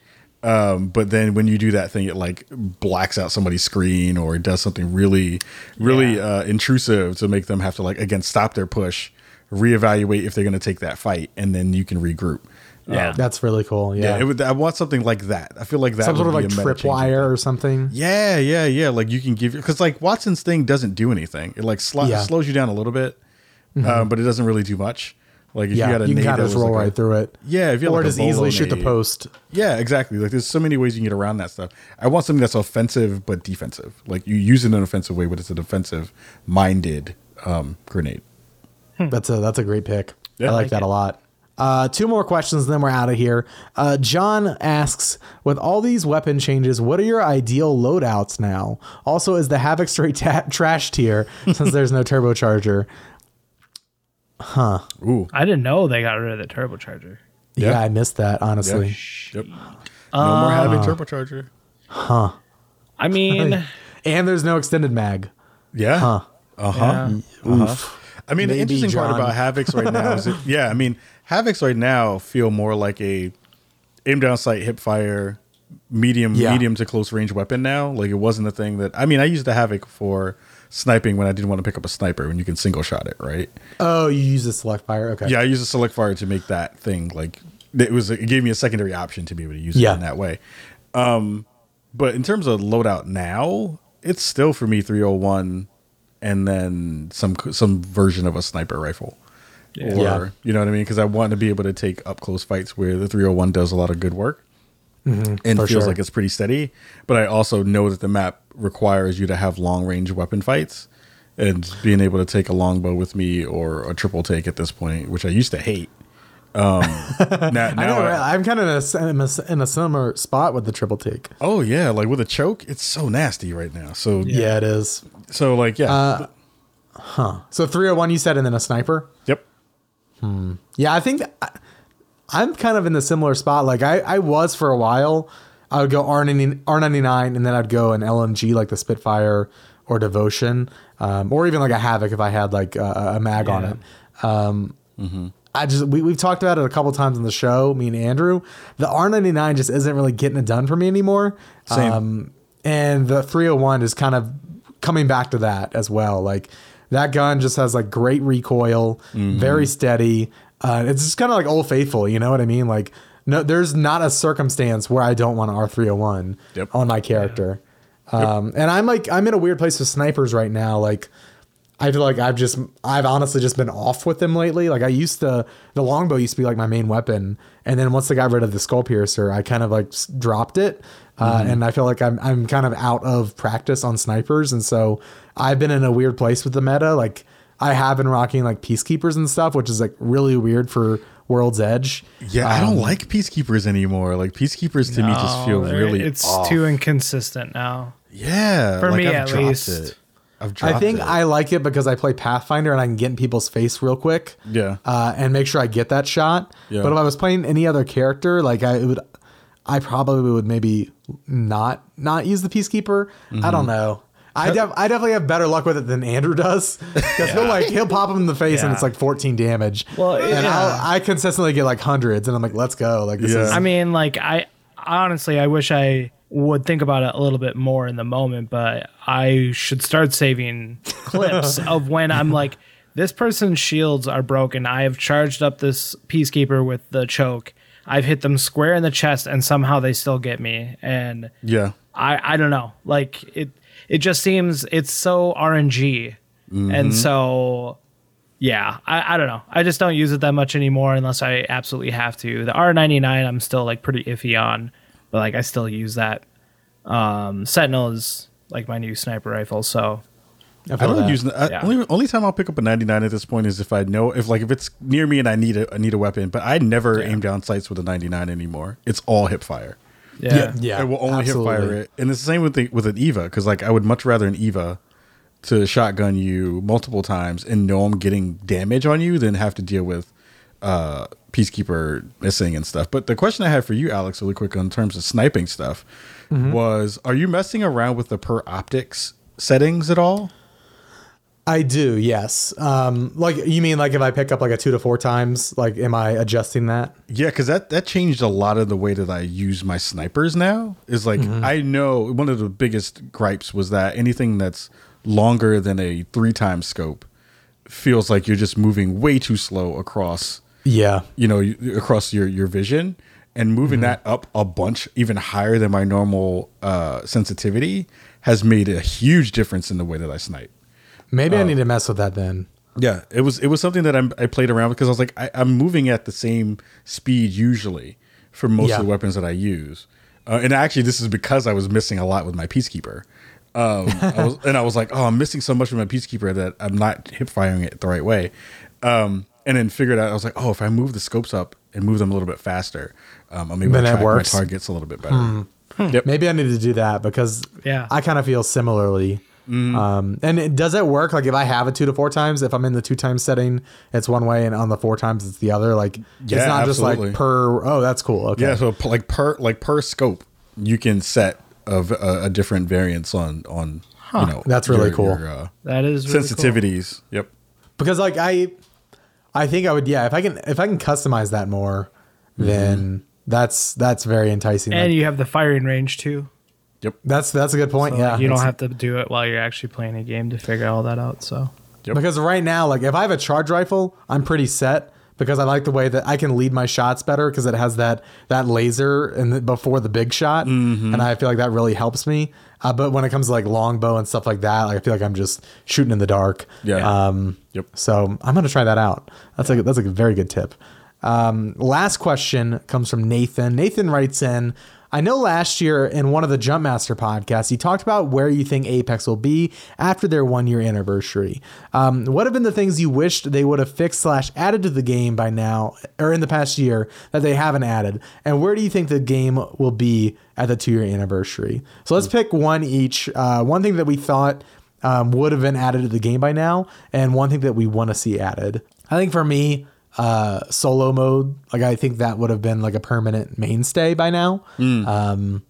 Um, but then when you do that thing, it like blacks out somebody's screen or it does something really, really uh, intrusive to make them have to like again stop their push, reevaluate if they're going to take that fight, and then you can regroup. Yeah. That's really cool. Yeah. Yeah, it would, I want something like that. I feel like that Some sort of like be a tripwire or something. yeah, yeah, yeah. Like you can give because like Wattson's thing doesn't do anything. It like sl- Yeah. slows you down a little bit, um, but it doesn't really do much. Like if Yeah, you had a you can nade kind of roll like a- right through it. Yeah, if you had or like a just easily bolo shoot the post. Yeah, exactly. Like there's so many ways you can get around that stuff. I want something that's offensive but defensive. Like you use it in an offensive way, but it's a defensive minded um, grenade. That's a that's a great pick. Yeah, I I like like that it. a lot. Uh, two more questions, then we're out of here. Uh, John asks, with all these weapon changes, what are your ideal loadouts now? Also, is the Havoc straight ta- trash tier since there's no turbocharger? Huh. Ooh, I didn't know they got rid of the turbocharger. Yeah, Yeah. I missed that Yeah. honestly. Yep. No more having turbocharger. Huh. I mean, And there's no extended mag. Yeah. Huh. Uh huh. Oof. I mean, the Maybe, interesting part about Havocs right now is, it, yeah, I mean, Havocs right now feel more like a aim down sight, hip fire, medium, Yeah. medium to close range weapon now. Like it wasn't a thing that I mean, I used the Havoc for sniping when I didn't want to pick up a sniper when you can single shot it, right? Oh, you use the select fire. Okay. Yeah, I used the select fire to make that thing like it was. It gave me a secondary option to be able to use it in that way. Um, but in terms of loadout now, it's still for me 301 and then some some version of a sniper rifle. Or Yeah. you know what I mean? Because I want to be able to take up close fights where the 301 does a lot of good work and Mm-hmm. for feels sure. like it's pretty steady. But I also know that the map requires you to have long range weapon fights. And being able to take a longbow with me or a triple take at this point, which I used to hate. Um, now, I now know. I- right? I'm kind of in a, in a, in a similar spot with the triple take. oh yeah, like with a choke, it's so nasty right now. So Yeah, it is. so like yeah, Uh, So 301 you said, and then a sniper. yep, Yeah, I think I'm kind of in the similar spot. Like I, I was for a while. I would go R90, R99 and then I'd go an LMG like the Spitfire or Devotion, um, or even like a Havoc if I had like a, a mag on it. Um, I just we, we've talked about it a couple times on the show, me and Andrew. The R99 just isn't really getting it done for me anymore. Same. Um, and the 301 is kind of coming back to that as well. Like that gun just has like great recoil, very steady. Uh, it's just kind of like old faithful, you know what I mean? Like no, there's not a circumstance where I don't want an R301 Yep. on my character. Um, and I'm like I'm in a weird place with snipers right now. Like I feel like I've just I've honestly just been off with them lately. Like I used to the longbow used to be like my main weapon, and then once they got rid of the skull piercer, I kind of like dropped it. Uh, and I feel like I'm I'm kind of out of practice on snipers, and so I've been in a weird place with the meta. Like I have been rocking like peacekeepers and stuff, which is like really weird for World's Edge. yeah. I Um, don't like peacekeepers anymore. Like peacekeepers to me just feel really. It's off. too inconsistent now. yeah. for like, me I've at least. It. I've dropped I think it. I like it because I play Pathfinder and I can get in people's face real quick. Yeah. Uh, and make sure I get that shot. Yeah. But if I was playing any other character, like I would, I probably would maybe not not use the Peacekeeper. I Mm-hmm. don't know. I, def- I definitely have better luck with it than Andrew does because he'll like he'll pop him in the face and it's like 14 damage. Well, and yeah. I'll, I consistently get like hundreds and I'm like, let's go. Like this Yeah. is I mean, like I honestly, I wish I would think about it a little bit more in the moment, but I should start saving clips of when I'm like, this person's shields are broken. I have charged up this peacekeeper with the choke. I've hit them square in the chest, and somehow they still get me. And Yeah. I I don't know. Like it it just seems it's so RNG. And mm-hmm. so yeah, I, I don't know. I just don't use it that much anymore unless I absolutely have to. The R99 I'm still like pretty iffy on, but like I still use that. Um Sentinel is like my new sniper rifle, so I, I don't that. use I, Yeah. only only time I'll pick up a 99 at this point is if I know if like if it's near me and I need a I need a weapon, but I never aim down sights with a 99 anymore. It's all hip fire. yeah. Yeah, yeah. I will only absolutely. hip fire it, and it's the same with the, with an Eva because like I would much rather an Eva to shotgun you multiple times and know I'm getting damage on you than have to deal with uh peacekeeper missing and stuff. But the question I had for you, Alex, really quick in terms of sniping stuff was: Are you messing around with the per optics settings at all? I do, yes. Um, like you mean like if I pick up like a two to four times, like am I adjusting that? Yeah, because that that changed a lot of the way that I use my snipers now. Is like I know one of the biggest gripes was that anything that's longer than a three times scope feels like you're just moving way too slow across Yeah. you know across your your vision and moving that up a bunch even higher than my normal uh sensitivity has made a huge difference in the way that I snipe. Maybe I need to mess with that then. Yeah, it was it was something that I'm, I played around with because I was like I, I'm moving at the same speed usually for most Yeah. of the weapons that I use, uh, and actually this is because I was missing a lot with my peacekeeper. Um, I was, and I was like, oh, I'm missing so much with my peacekeeper that I'm not hip firing it the right way. Um, and then figured out I was like, oh, if I move the scopes up and move them a little bit faster, um, I'm able Then to it track my works. targets a little bit better. Yep. Maybe I need to do that because Yeah. I kind of feel similarly Um, and it, does it work? Like if I have it two to four times, if I'm in the two times setting, it's one way, and on the four times it's the other. Like it's Yeah, not just like per. Oh, that's cool. Okay. Yeah, so like per like per scope, you can set of a, a different variance on on you know That's really your- cool. your, uh, That is really cool. sensitivities. Yep. because like I, I think I would. Yeah, if I can, if I can customize that more, then that's that's very enticing. And Like, you have the firing range too. Yep. that's that's a good point. So, yeah, like, you don't have to do it while you're actually playing a game to figure all that out. So Yep. Because right now, like if I have a charge rifle, I'm pretty set because I like the way that I can lead my shots better because it has that that laser and before the big shot, Mm-hmm. and I feel like that really helps me. Uh, but when it comes to like longbow and stuff like that, like, I feel like I'm just shooting in the dark. Yeah. Um, Yep. So I'm gonna try that out. That's a that's like a very good tip. Um, last question comes from Nathan. Nathan writes in. I know last year in one of the Jumpmaster podcasts, you talked about where you think Apex will be after their one year anniversary. Um, what have been the things you wished they would have fixed slash added to the game by now, or in the past year that they haven't added? And where do you think the game will be at the two year anniversary? So let's pick one each. Uh, one thing that we thought um, would have been added to the game by now, and one thing that we want to see added. I think for me, uh, solo mode, like I think that would have been like a permanent mainstay by now. Um,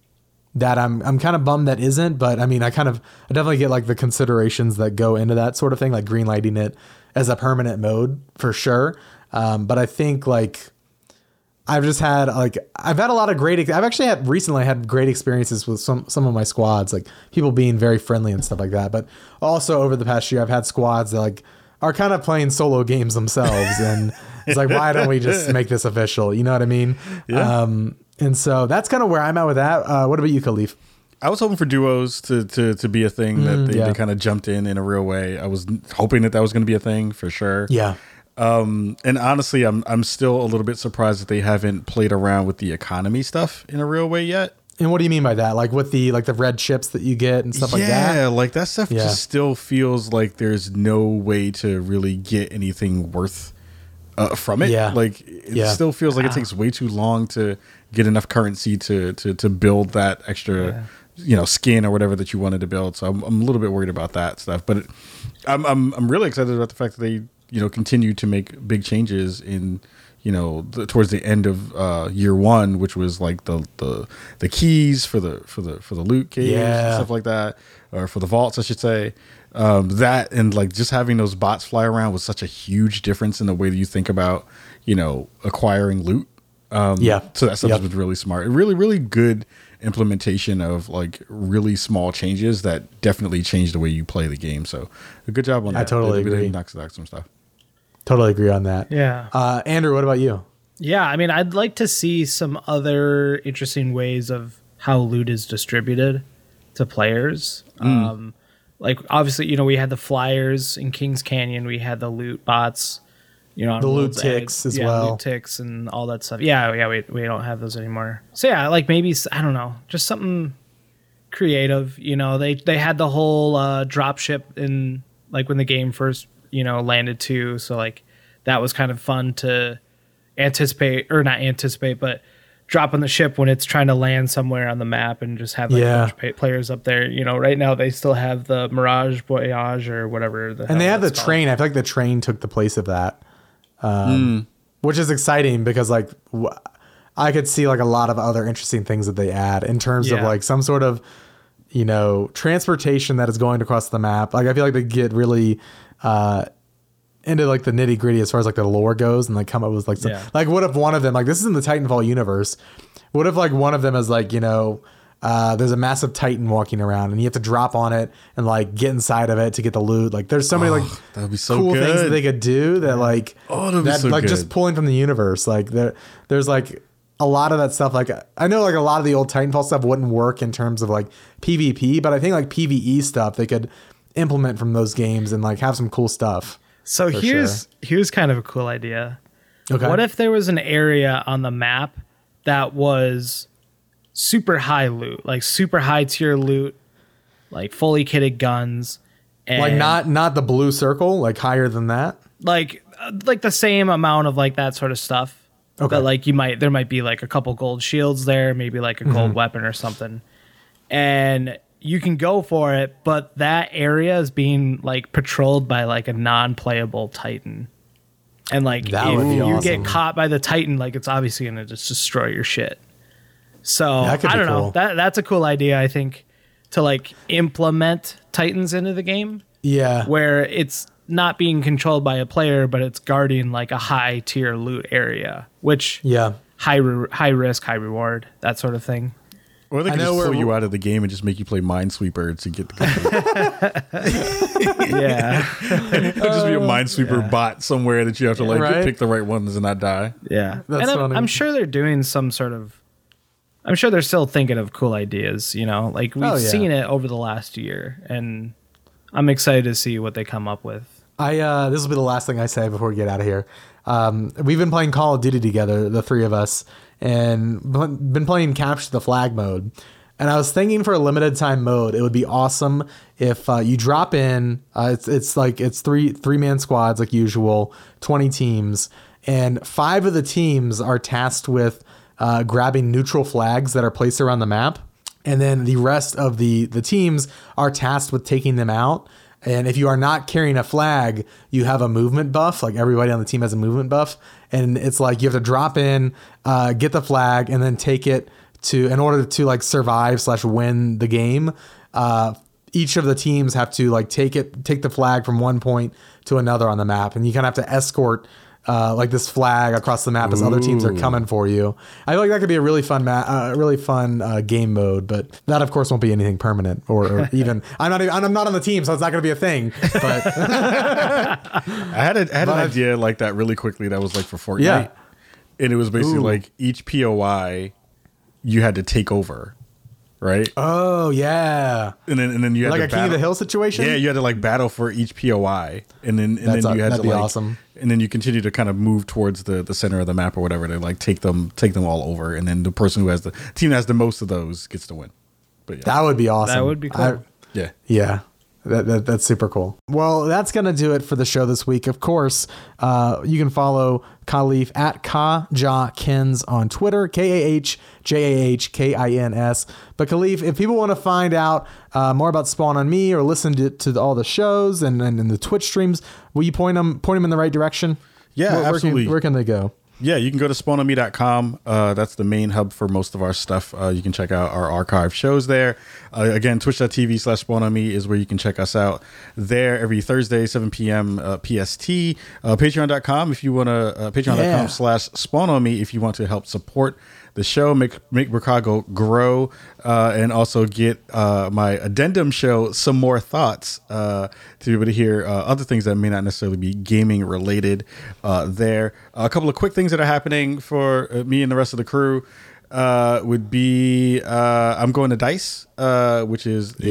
that I'm I'm kind of bummed that isn't, but I mean I kind of I definitely get like the considerations that go into that sort of thing, like green lighting it as a permanent mode for sure. Um, but I think like I've just had like I've had a lot of great. I've actually had recently had great experiences with some some of my squads, like people being very friendly and stuff like that. But also over the past year, I've had squads that like are kind of playing solo games themselves, and it's like why don't we just make this official? You know what I mean? Yeah. Um, and so that's kind of where I'm at with that. Uh, what about you, Kahlief? I was hoping for duos to to, to be a thing that they, yeah. they kind of jumped in in a real way. I was hoping that that was going to be a thing for sure. Yeah, Um, and honestly, I'm I'm still a little bit surprised that they haven't played around with the economy stuff in a real way yet. and what do you mean by that? Like with the like the red chips that you get and stuff like that. yeah, like that stuff Yeah. just still feels like there's no way to really get anything worth uh, from it. Yeah. like it Yeah. still feels like it takes way too long to get enough currency to to to build that extra. You know, skin or whatever that you wanted to build. So I'm, I'm a little bit worried about that stuff. But it, I'm, I'm I'm really excited about the fact that they you know continue to make big changes in you know the, towards the end of uh, year one, which was like the the the keys for the for the for the loot caves and stuff like that, or for the vaults, I should say. Um, that and like just having those bots fly around was such a huge difference in the way that you think about you know acquiring loot. Um, Yeah. So that stuff Yep. was really smart. Really, really good implementation of like really small changes that definitely changed the way you play the game. So a good job on that. I totally They- they agree. knocked out some stuff. Totally agree on that. yeah, Uh, Andrew, what about you? yeah. I mean, I'd like to see some other interesting ways of how loot is distributed to players. Um, like obviously, you know, we had the flyers in Kings Canyon. We had the loot bots. You know, The loot ticks as yeah, well. Loot ticks and all that stuff. Yeah, yeah. We we don't have those anymore. So yeah, like maybe I don't know, just something creative. You know, they they had the whole uh, drop ship in like when the game first you know landed too. So like that was kind of fun to anticipate or not anticipate, but drop on the ship when it's trying to land somewhere on the map and just have like Yeah. a bunch of players up there. You know, right now they still have the Mirage Voyage or whatever. The And they have the called. train. I feel like the train took the place of that, um, which is exciting because like w- I could see like a lot of other interesting things that they add in terms of like some sort of you know transportation that is going across the map. Like I feel like they get really uh, into like the nitty gritty as far as like the lore goes, and like come up with like some, Yeah. like what if one of them like this is in the Titanfall universe? What if like one of them is like you know. Uh, there's a massive titan walking around and you have to drop on it and like get inside of it to get the loot like there's so many like that would be so cool things that they could do that like Oh, that'd be so like just pulling from the universe like there there's like a lot of that stuff like I know like a lot of the old Titanfall stuff wouldn't work in terms of like PvP but I think like PvE stuff they could implement from those games and like have some cool stuff. So here's here's kind of a cool idea. Okay. What if there was an area on the map that was super high loot, like super high tier loot, like fully kitted guns, and like not not the blue circle like higher than that? like like the same amount of like that sort of stuff. Okay. But like you might there might be like a couple gold shields there, maybe like a Mm-hmm. gold weapon or something. And you can go for it, but that area is being like patrolled by like a non-playable Titan. And like if you awesome. get caught by the Titan, like it's obviously gonna just destroy your shit. So I don't know. That that's a cool idea, I think, to like implement Titans into the game Yeah. where it's not being controlled by a player, but it's guarding like a high tier loot area, which Yeah. high re- high risk, high reward, that sort of thing. Or they can know just pull you out of the game and just make you play Minesweeper to get the Yeah, It'll just be a Minesweeper bot somewhere that you have to like Right? pick the right ones and not die. yeah. That's and I'm, funny. I'm sure they're doing some sort of. I'm sure they're still thinking of cool ideas. You know, like we've Oh, yeah. seen it over the last year, and I'm excited to see what they come up with. I uh, this will be the last thing I say before we get out of here. Um, we've been playing Call of Duty together, the three of us, and been playing Capture the Flag mode. And I was thinking for a limited time mode, it would be awesome if uh, you drop in. Uh, it's it's like it's three three man squads like usual, twenty teams, and five of the teams are tasked with uh, grabbing neutral flags that are placed around the map and then the rest of the the teams are tasked with taking them out and if you are not carrying a flag you have a movement buff like everybody on the team has a movement buff. And it's like you have to drop in uh, get the flag and then take it to in order to like survive slash win the game uh, each of the teams have to like take it take the flag from one point to another on the map. And you kind of have to escort uh, like this flag across the map as other teams are coming for you. I feel like that could be a really fun, uh, really fun uh, game mode, but that of course won't be anything permanent or, or even. I'm not. Even, I'm not on the team, so it's not going to be a thing. But I had a, I had an But- idea like that really quickly that was like for Fortnite. Yeah. And it was basically Ooh. like each POI you had to take over. Right? oh yeah, and then and then you had like to a King of the Hill situation. Yeah, you had to like battle for each POI, and then and That's then a- you had that'd to be like, awesome. and then you continue to kind of move towards the the center of the map or whatever to like take them take them all over, and then the person who has the team that has the most of those gets to win. But yeah, that would be awesome. That would be cool. I- yeah. Yeah. That, that, that's super cool. Well, that's going to do it for the show this week. Of course, uh, you can follow Kahlief at KahJahKins on Twitter, K A H J A H K I N S. But Kahlief, if people want to find out uh, more about Spawn on Me or listen to, to all the shows and, and, and the Twitch streams, will you point them point them in the right direction? Yeah, where, where absolutely. Can, where can they go? Yeah, you can go to spawnonme.com. Uh, that's the main hub for most of our stuff. Uh, you can check out our archive shows there. Uh, again, twitch.tv slash spawnonme is where you can check us out there every Thursday, 7 p.m. Uh, PST. Uh, Patreon.com if you want to, uh, patreon.com Yeah. slash spawnonme if you want to help support the show, make make Chicago grow, uh, and also get uh, my addendum show some more thoughts uh, to be able to hear uh, other things that may not necessarily be gaming related. Uh, there, a couple of quick things that are happening for uh, me and the rest of the crew uh, would be uh, I'm going to Dice, uh, which is a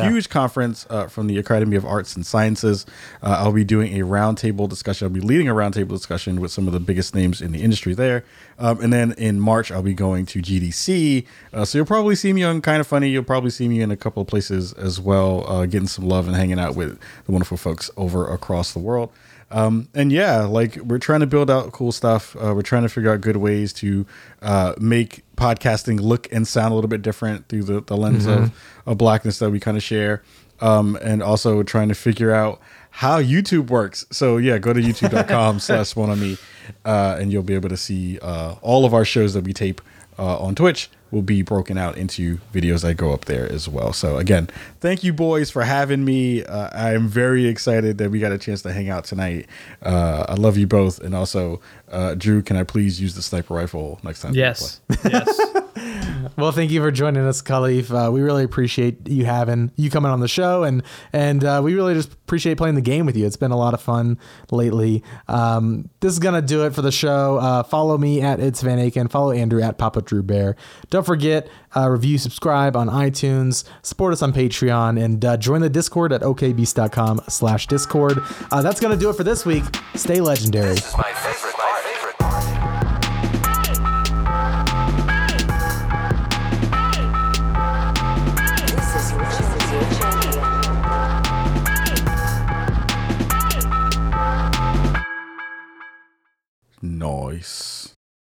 Yeah. huge conference uh, from the Academy of Arts and Sciences. Uh, I'll be doing a roundtable discussion. I'll be leading a roundtable discussion with some of the biggest names in the industry there. Um, and then in March, I'll be going to GDC. Uh, so you'll probably see me on Kind of Funny. You'll probably see me in a couple of places as well, uh, getting some love and hanging out with the wonderful folks over across the world. Um, and yeah, like we're trying to build out cool stuff. Uh, we're trying to figure out good ways to uh, make podcasting look and sound a little bit different through the, the lens of, of blackness that we kind of share. Um, and also trying to figure out how YouTube works. So yeah, go to youtube.com slash one on me, uh, and you'll be able to see uh, all of our shows that we tape uh, on Twitch will be broken out into videos that go up there as well. So again, thank you boys for having me. Uh, I am very excited that we got a chance to hang out tonight. Uh, I love you both, and also uh, Drew, can I please use the sniper rifle next time? Yes. yes. Well, thank you for joining us, Kahlief. Uh, we really appreciate you having you coming on the show, and and uh, we really just appreciate playing the game with you. It's been a lot of fun lately. Um, this is gonna do it for the show. Uh, follow me at it's Van Aken. Follow Andrew at Papa Drew Bear. Don't forget uh, review, subscribe on iTunes, support us on Patreon, and uh, join the Discord at okbeast.com/discord. Uh, that's gonna do it for this week. Stay legendary. Nice.